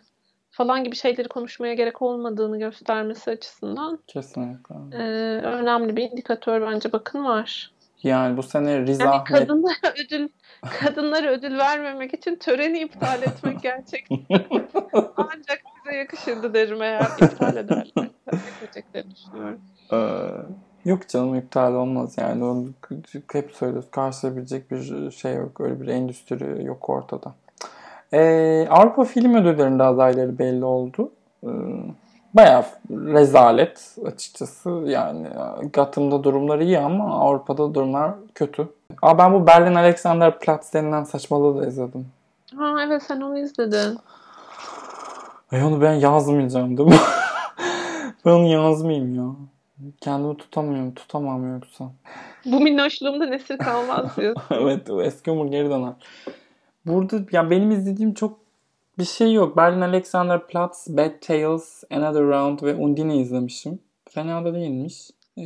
falan gibi şeyleri konuşmaya gerek olmadığını göstermesi açısından Kesinlikle. e, önemli bir indikatör bence. Bakın var. Yani bu sene Riza Yani Ahmet kadınlara ödül kadınlara ödül vermemek için töreni iptal etmek gerçekten ancak bize yakışırdı derim eğer iptal ederler. Düşünüyorum. Ee, yok canım iptal olmaz yani onu hep söylüyoruz karşılayabilecek bir şey yok öyle bir endüstri yok ortada. Ee, Avrupa Film Ödülleri'nde adayları belli oldu. Ee, bayağı rezalet açıkçası yani Gotham'da durumları iyi ama Avrupa'da durumlar kötü. Aa, ben bu Berlin Alexanderplatz denilen saçmalığı da izledim. Ha evet sen onu izledin. Ay onu ben yazmayacağım değil mi? ben onu yazmayayım ya. Kendimi tutamıyorum, tutamam yoksa. Bu minnoşluğumda nesir kalmaz diyor. evet o eski umur geri döner. Burada ya benim izlediğim çok bir şey yok. Berlin Alexanderplatz, Bad Tales, Another Round ve Undine izlemişim. Fena da değilmiş. Ee,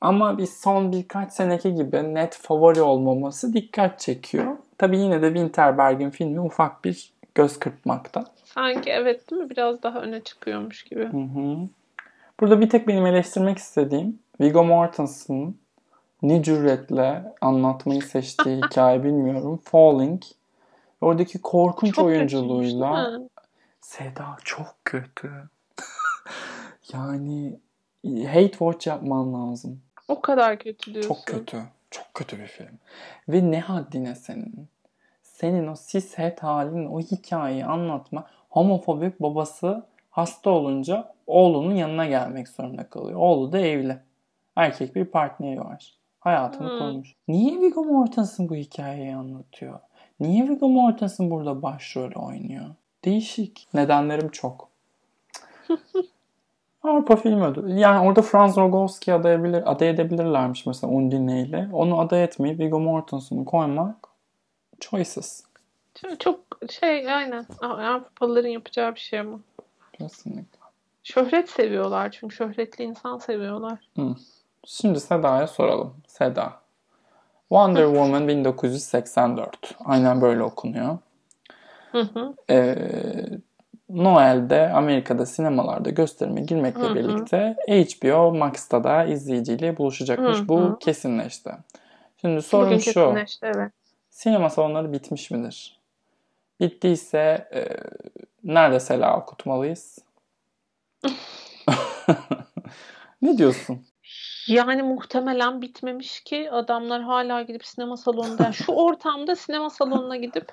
ama bir son birkaç seneki gibi net favori olmaması dikkat çekiyor. Tabii yine de Winterberg'in filmi ufak bir göz kırpmakta. Sanki evet değil mi? Biraz daha öne çıkıyormuş gibi. Hı hı. Burada bir tek benim eleştirmek istediğim Viggo Mortensen'ın ne cüretle anlatmayı seçtiği hikaye bilmiyorum. Falling. Oradaki korkunç Çok oyunculuğuyla kötüymüş? Seda çok kötü. yani hate watch yapman lazım. O kadar kötü diyorsun. Çok kötü. Çok kötü bir film. Ve ne haddine senin. Senin o cis het halin, o hikayeyi anlatma. Homofobik babası hasta olunca oğlunun yanına gelmek zorunda kalıyor. Oğlu da evli. Erkek bir partneri var. Hayatını Hmm. kurmuş. Niye Viggo Mortensen bu hikayeyi anlatıyor? Niye Viggo Mortensen burada başrol oynuyor? Değişik. Nedenlerim çok. Avrupa Film Ödülü. Yani orada Franz Rogowski adayabilir, aday edebilirlermiş mesela Undine ile. Onu aday etmeyip Viggo Mortensen'ı koymak choices. Çok, çok şey aynen. Avrupalıların yapacağı bir şey ama. Kesinlikle. Şöhret seviyorlar çünkü şöhretli insan seviyorlar. Şimdi Seda'ya soralım. Seda. Wonder Woman 1984. Aynen böyle okunuyor. Hı hı. Ee, Noel'de Amerika'da sinemalarda gösterime girmekle Hı hı. birlikte HBO Max'ta da izleyiciyle buluşacakmış. Hı Bu hı. kesinleşti. Şimdi sorun Bugün şu. kesinleşti evet. Sinema salonları bitmiş midir? Bittiyse e, nerede sela okutmalıyız? ne diyorsun? Yani muhtemelen bitmemiş ki adamlar hala gidip sinema salonunda yani şu ortamda sinema salonuna gidip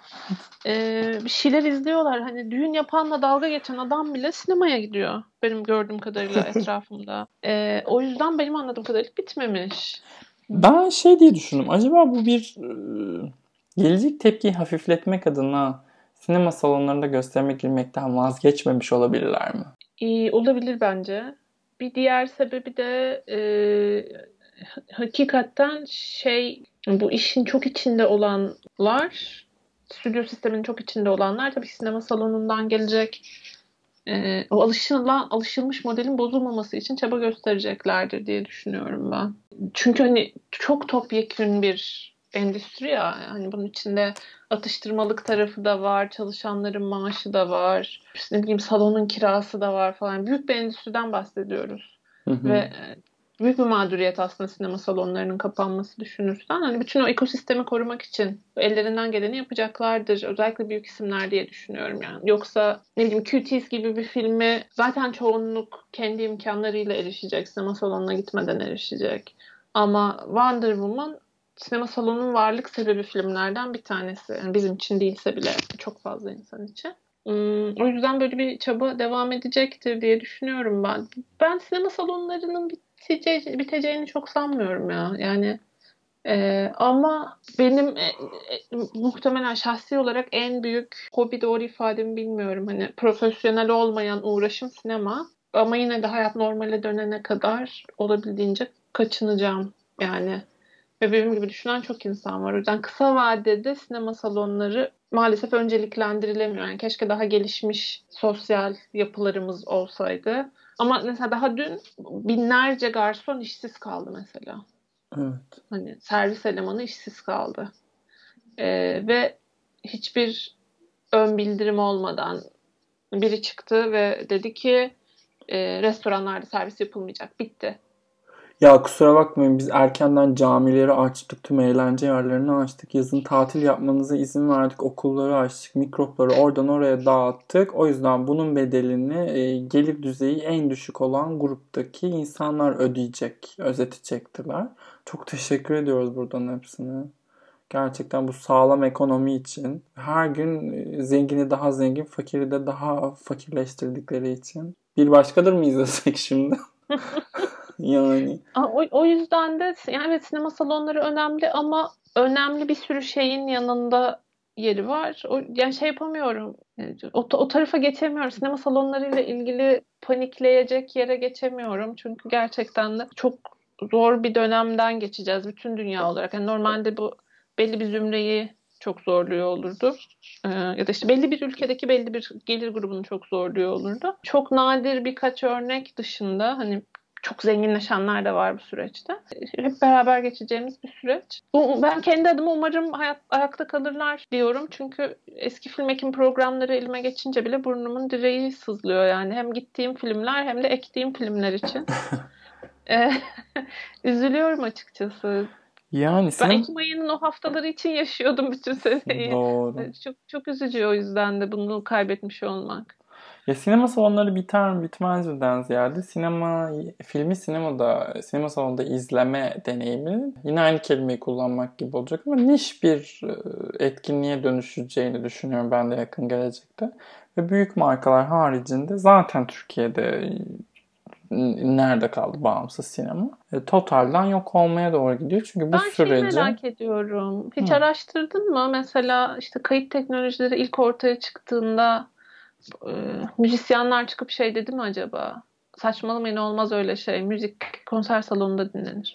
e, bir şeyler izliyorlar. Hani düğün yapanla dalga geçen adam bile sinemaya gidiyor. Benim gördüğüm kadarıyla etrafımda. E, o yüzden benim anladığım kadarıyla bitmemiş. Ben şey diye düşündüm. Acaba bu bir e, gelecek tepkiyi hafifletmek adına sinema salonlarında gösterime girmekten vazgeçmemiş olabilirler mi? İyi, olabilir bence. Bir diğer sebebi de e, hakikaten şey bu işin çok içinde olanlar stüdyo sisteminin çok içinde olanlar tabii sinema salonundan gelecek e, o alışılan, alışılmış modelin bozulmaması için çaba göstereceklerdir diye düşünüyorum ben. Çünkü hani çok topyekün bir endüstri ya. Hani bunun içinde atıştırmalık tarafı da var, çalışanların maaşı da var, işte ne bileyim salonun kirası da var falan. Büyük bir endüstriden bahsediyoruz. Hı hı. Ve e, büyük bir mağduriyet aslında sinema salonlarının kapanması düşünürsen. Hani bütün o ekosistemi korumak için ellerinden geleni yapacaklardır. Özellikle büyük isimler diye düşünüyorum yani. Yoksa ne bileyim QT's gibi bir filmi zaten çoğunluk kendi imkanlarıyla erişecek. Sinema salonuna gitmeden erişecek. Ama Wonder Woman sinema salonunun varlık sebebi filmlerden bir tanesi. Yani bizim için değilse bile çok fazla insan için. Hmm, o yüzden böyle bir çaba devam edecektir diye düşünüyorum ben. Ben sinema salonlarının bitece biteceğini çok sanmıyorum ya. Yani ee, ama benim e, e, muhtemelen şahsi olarak en büyük hobi doğru ifademi bilmiyorum. Hani profesyonel olmayan uğraşım sinema. Ama yine de hayat normale dönene kadar olabildiğince kaçınacağım. Yani ve benim gibi düşünen çok insan var. O yüzden kısa vadede sinema salonları maalesef önceliklendirilemiyor. Yani keşke daha gelişmiş sosyal yapılarımız olsaydı. Ama mesela daha dün binlerce garson işsiz kaldı mesela. Evet. Hani servis elemanı işsiz kaldı. Ee, ve hiçbir ön bildirim olmadan biri çıktı ve dedi ki e, restoranlarda servis yapılmayacak. Bitti. Ya kusura bakmayın biz erkenden camileri açtık, tüm eğlence yerlerini açtık. Yazın tatil yapmanıza izin verdik, okulları açtık, mikropları oradan oraya dağıttık. O yüzden bunun bedelini e, gelir düzeyi en düşük olan gruptaki insanlar ödeyecek, özeti çektiler. Çok teşekkür ediyoruz buradan hepsine. Gerçekten bu sağlam ekonomi için her gün e, zengini daha zengin, fakiri de daha fakirleştirdikleri için. Bir başkadır mı izlesek şimdi? yani. O, o yüzden de yani evet sinema salonları önemli ama önemli bir sürü şeyin yanında yeri var. O, yani şey yapamıyorum. O, o tarafa geçemiyorum. Sinema salonlarıyla ilgili panikleyecek yere geçemiyorum. Çünkü gerçekten de çok zor bir dönemden geçeceğiz bütün dünya olarak. Yani normalde bu belli bir zümreyi çok zorluyor olurdu. Ee, ya da işte belli bir ülkedeki belli bir gelir grubunu çok zorluyor olurdu. Çok nadir birkaç örnek dışında hani çok zenginleşenler de var bu süreçte. Hep beraber geçeceğimiz bir süreç. Ben kendi adıma umarım hayat, ayakta kalırlar diyorum. Çünkü eski film ekim programları elime geçince bile burnumun direği sızlıyor yani. Hem gittiğim filmler hem de ektiğim filmler için. Eh, üzülüyorum açıkçası. Yani sen... Ben Ekim ayının o haftaları için yaşıyordum bütün seneyi. Doğru. Çok, çok üzücü o yüzden de bunu kaybetmiş olmak. Ya sinema salonları biter mi bitmezden ziyade sinema filmi sinemada sinema salonunda izleme deneyimi yine aynı kelimeyi kullanmak gibi olacak ama niş bir e, etkinliğe dönüşeceğini düşünüyorum ben de yakın gelecekte. Ve büyük markalar haricinde zaten Türkiye'de nerede kaldı bağımsız sinema? E, totalden yok olmaya doğru gidiyor. Çünkü bu ben sürece... Ben merak ediyorum. Hiç Hı. araştırdın mı? Mesela işte kayıt teknolojileri ilk ortaya çıktığında e, müzisyenler çıkıp şey dedi mi acaba? Saçmalamayın olmaz öyle şey. Müzik konser salonunda dinlenir.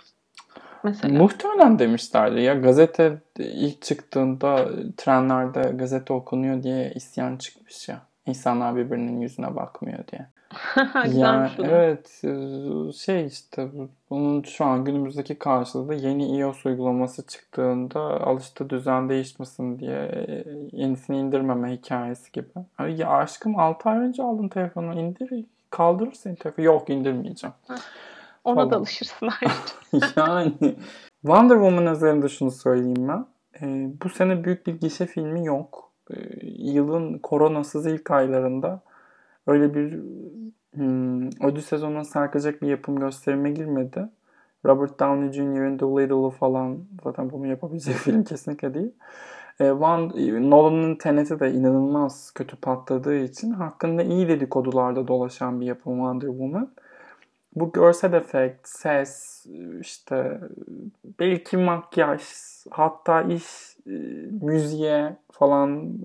Mesela. Muhtemelen demişlerdi ya gazete ilk çıktığında trenlerde gazete okunuyor diye isyan çıkmış ya. İnsanlar birbirinin yüzüne bakmıyor diye. yani evet şey işte bunun şu an günümüzdeki karşılığı da yeni iOS uygulaması çıktığında alıştığı düzen değişmesin diye yenisini indirmeme hikayesi gibi. Ya aşkım 6 ay önce aldın telefonu indir kaldırırsın telefonu. Yok indirmeyeceğim. Ona Falan. da alışırsın yani Wonder Woman üzerinde şunu söyleyeyim ben. Ee, bu sene büyük bir gişe filmi yok. Ee, yılın koronasız ilk aylarında öyle bir hmm, ödül sezonuna sarkacak bir yapım gösterime girmedi. Robert Downey Jr.'in The Little'ı falan zaten bunu yapabilecek film kesinlikle değil. E, Van, Nolan'ın Tenet'i de inanılmaz kötü patladığı için hakkında iyi dedikodularda dolaşan bir yapım Wonder Woman. bu görsel efekt, ses, işte belki makyaj, hatta iş e, müziğe falan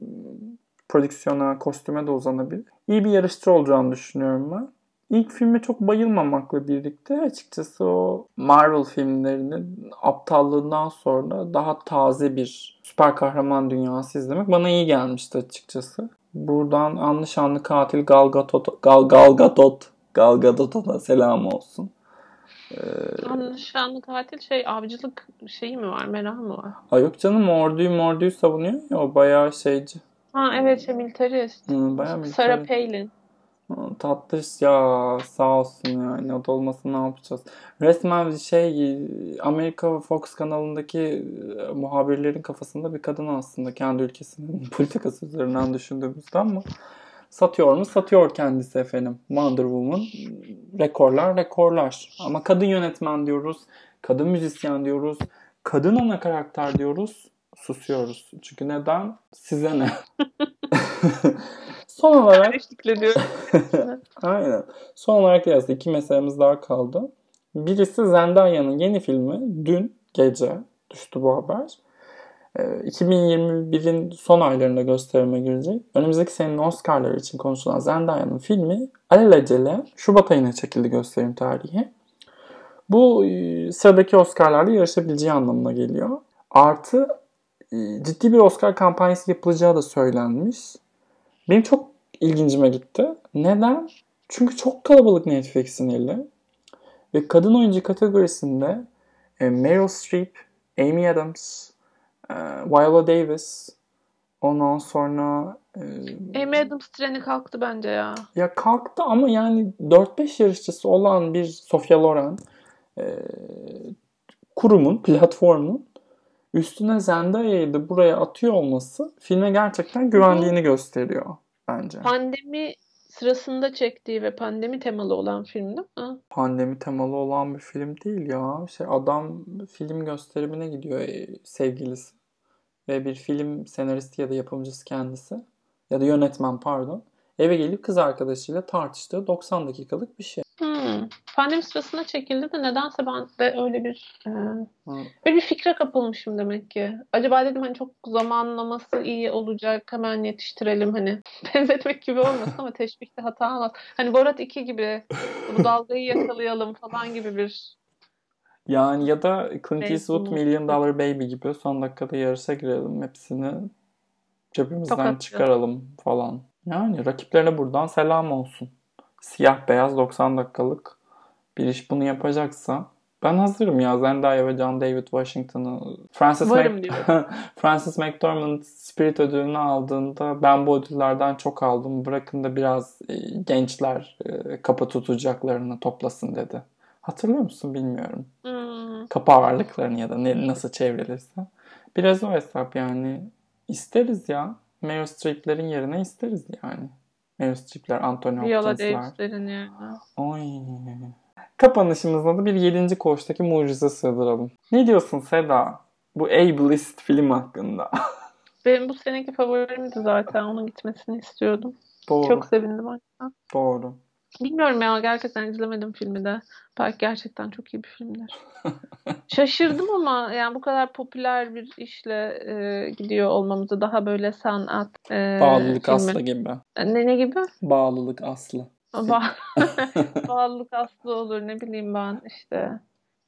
prodüksiyona, kostüme de uzanabilir. İyi bir yarışçı olacağını düşünüyorum ben. İlk filme çok bayılmamakla birlikte açıkçası o Marvel filmlerinin aptallığından sonra daha taze bir süper kahraman dünyası izlemek bana iyi gelmişti açıkçası. Buradan anlı şanlı katil Gal Gadot, Gal, Gal Gadot, Gal Gadot'a selam olsun. Ee, anlı şanlı katil şey avcılık şeyi mi var? Merak mı var? Ay yok canım orduyu morduyu savunuyor ya o bayağı şeyci. Ha evet şey militarist. Hı, bayağı militarist. Sarah Palin. Tatlış ya sağ olsun yani o da olmasa ne yapacağız. Resmen şey Amerika Fox kanalındaki e, muhabirlerin kafasında bir kadın aslında kendi ülkesinin politikası üzerinden düşündüğümüzde ama satıyor mu? Satıyor kendisi efendim. Wonder Woman rekorlar rekorlar. Ama kadın yönetmen diyoruz, kadın müzisyen diyoruz, kadın ana karakter diyoruz, susuyoruz. Çünkü neden? Size ne? Son olarak Aynen. Son olarak yazdı. iki meselemiz daha kaldı. Birisi Zendaya'nın yeni filmi dün gece düştü bu haber. 2021'in ee, son aylarında gösterime girecek. Önümüzdeki senenin Oscar'ları için konuşulan Zendaya'nın filmi alelacele Şubat ayına çekildi gösterim tarihi. Bu e, sıradaki Oscar'larla yarışabileceği anlamına geliyor. Artı ciddi bir Oscar kampanyası yapılacağı da söylenmiş. Benim çok ilgincime gitti. Neden? Çünkü çok kalabalık Netflix'in eli. Ve kadın oyuncu kategorisinde e, Meryl Streep, Amy Adams, e, Viola Davis, ondan sonra e, Amy Adams treni kalktı bence ya. Ya kalktı ama yani 4-5 yarışçısı olan bir Sofia Loren e, kurumun, platformun üstüne Zendaya'yı da buraya atıyor olması filme gerçekten güvendiğini gösteriyor bence. Pandemi sırasında çektiği ve pandemi temalı olan film değil mi? Pandemi temalı olan bir film değil ya. Şey adam film gösterimine gidiyor e, sevgilisi. Ve bir film senaristi ya da yapımcısı kendisi. Ya da yönetmen pardon. Eve gelip kız arkadaşıyla tartıştığı 90 dakikalık bir şey. Pandemi sırasında çekildi de nedense ben de öyle bir e, öyle bir fikre kapılmışım demek ki. Acaba dedim hani çok zamanlaması iyi olacak hemen yetiştirelim hani benzetmek gibi olmasın ama teşbihte hata olmaz. Hani Borat 2 gibi bu dalgayı yakalayalım falan gibi bir yani ya da Clint Eastwood Million Dollar Baby gibi son dakikada yarışa girelim hepsini cebimizden Tokatlı. çıkaralım falan. Yani rakiplerine buradan selam olsun siyah beyaz 90 dakikalık bir iş bunu yapacaksa ben hazırım ya Zendaya ve John David Washington'ı Francis, Mac Francis McDormand Spirit ödülünü aldığında ben bu ödüllerden çok aldım. Bırakın da biraz e, gençler e, kapı tutacaklarını toplasın dedi. Hatırlıyor musun bilmiyorum. Hmm. Kapı ağırlıklarını ya da ne, nasıl çevrilirse. Biraz o hesap yani. isteriz ya. Meryl Streep'lerin yerine isteriz yani. Meryl Streep'ler, Anthony Hopkins'ler. Viola Davis'lerin yerine. Oy. Kapanışımızda da bir 7. koğuştaki mucize sığdıralım. Ne diyorsun Seda? Bu Ableist film hakkında. Benim bu seneki favorimdi zaten. Onun gitmesini istiyordum. Doğru. Çok sevindim hatta. Doğru. Bilmiyorum ya gerçekten izlemedim filmi de. Belki gerçekten çok iyi bir filmdir. Şaşırdım ama yani bu kadar popüler bir işle e, gidiyor olmamızı daha böyle sanat e, Bağlılık filmi. aslı gibi. E, ne, ne gibi? Bağlılık aslı. Ba Bağlılık aslı olur ne bileyim ben işte.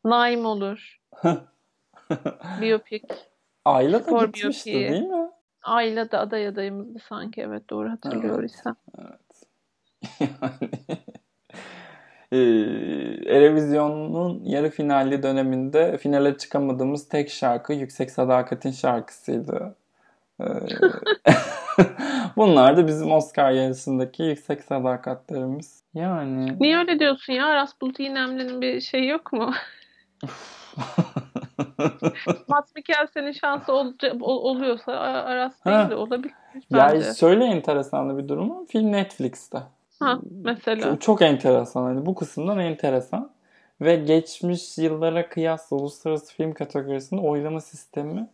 Naim olur. Biyopik. Ayla da gitmişti biyopiği. değil mi? Ayla da aday adayımızdı sanki evet doğru hatırlıyorsam. Evet. evet. yani e, Erevizyon'un yarı finalli döneminde finale çıkamadığımız tek şarkı Yüksek Sadakat'in şarkısıydı. E, bunlar da bizim Oscar yarısındaki yüksek sadakatlerimiz. Yani. Niye öyle diyorsun ya? Rasputin Bulut bir şey yok mu? Matt Mikkelsen'in şansı ol, oluyorsa Aras değil de olabilir. Bence. Ya şöyle enteresan bir durum. Film Netflix'te. Ha, mesela. Çok, çok enteresan. Hani bu kısımdan enteresan. Ve geçmiş yıllara kıyasla uluslararası film kategorisinde oylama sistemi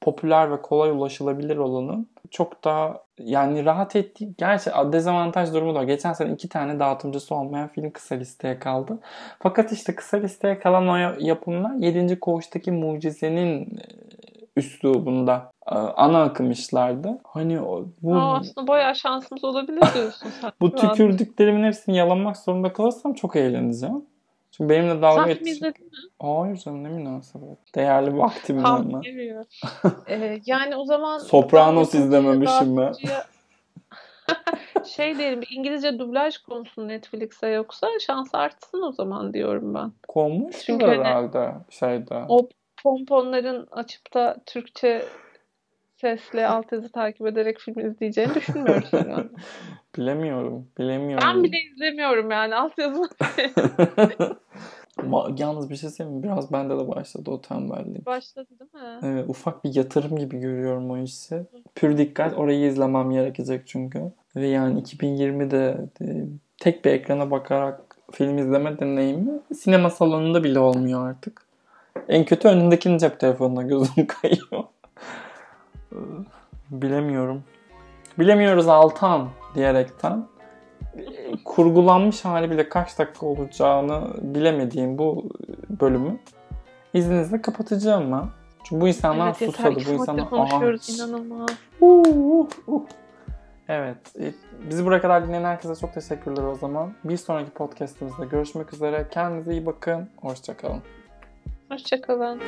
popüler ve kolay ulaşılabilir olanın çok daha yani rahat ettiği gerçi dezavantaj durumu da geçen sene iki tane dağıtımcısı olmayan film kısa listeye kaldı. Fakat işte kısa listeye kalan o yapımlar 7. Koğuş'taki mucizenin e, üslubunda e, ana akım işlerdi. Hani bu Aa, aslında bayağı şansımız olabilir diyorsun sen. bu tükürdüklerimin hepsini yalamak zorunda kalırsam çok eğleneceğim. Çünkü benimle dalga geçecek. Sen izledin mi? Hayır canım ne münasebet. Değerli vaktim ama. ee, yani o zaman... Sopranos izlememişim mi? şey diyelim İngilizce dublaj konusunu Netflix'e yoksa şans artsın o zaman diyorum ben. Konmuş Çünkü hani herhalde hani, şeyde. O pomponların açıp da Türkçe sesle altyazı takip ederek film izleyeceğini düşünmüyoruz herhalde. bilemiyorum. Bilemiyorum. Ben bile izlemiyorum yani altyazı. Yalnız bir şey söyleyeyim mi? Biraz bende de başladı o tembellik. Başladı değil mi? Evet, ufak bir yatırım gibi görüyorum o işi. Pür dikkat orayı izlemem gerekecek çünkü. Ve yani 2020'de e, tek bir ekrana bakarak film izleme deneyimi sinema salonunda bile olmuyor artık. En kötü önündekinin cep telefonuna gözüm kayıyor. Bilemiyorum. Bilemiyoruz Altan diyerekten kurgulanmış hali bile kaç dakika olacağını bilemediğim bu bölümü izninizle kapatacağım ben. Çünkü bu insanlar evet, susadı. Bu insanlar konuşuyoruz inanılmaz. Uh, uh, uh. Evet. E, bizi buraya kadar dinleyen herkese çok teşekkürler o zaman. Bir sonraki podcastimizde görüşmek üzere. Kendinize iyi bakın. Hoşçakalın. Hoşçakalın.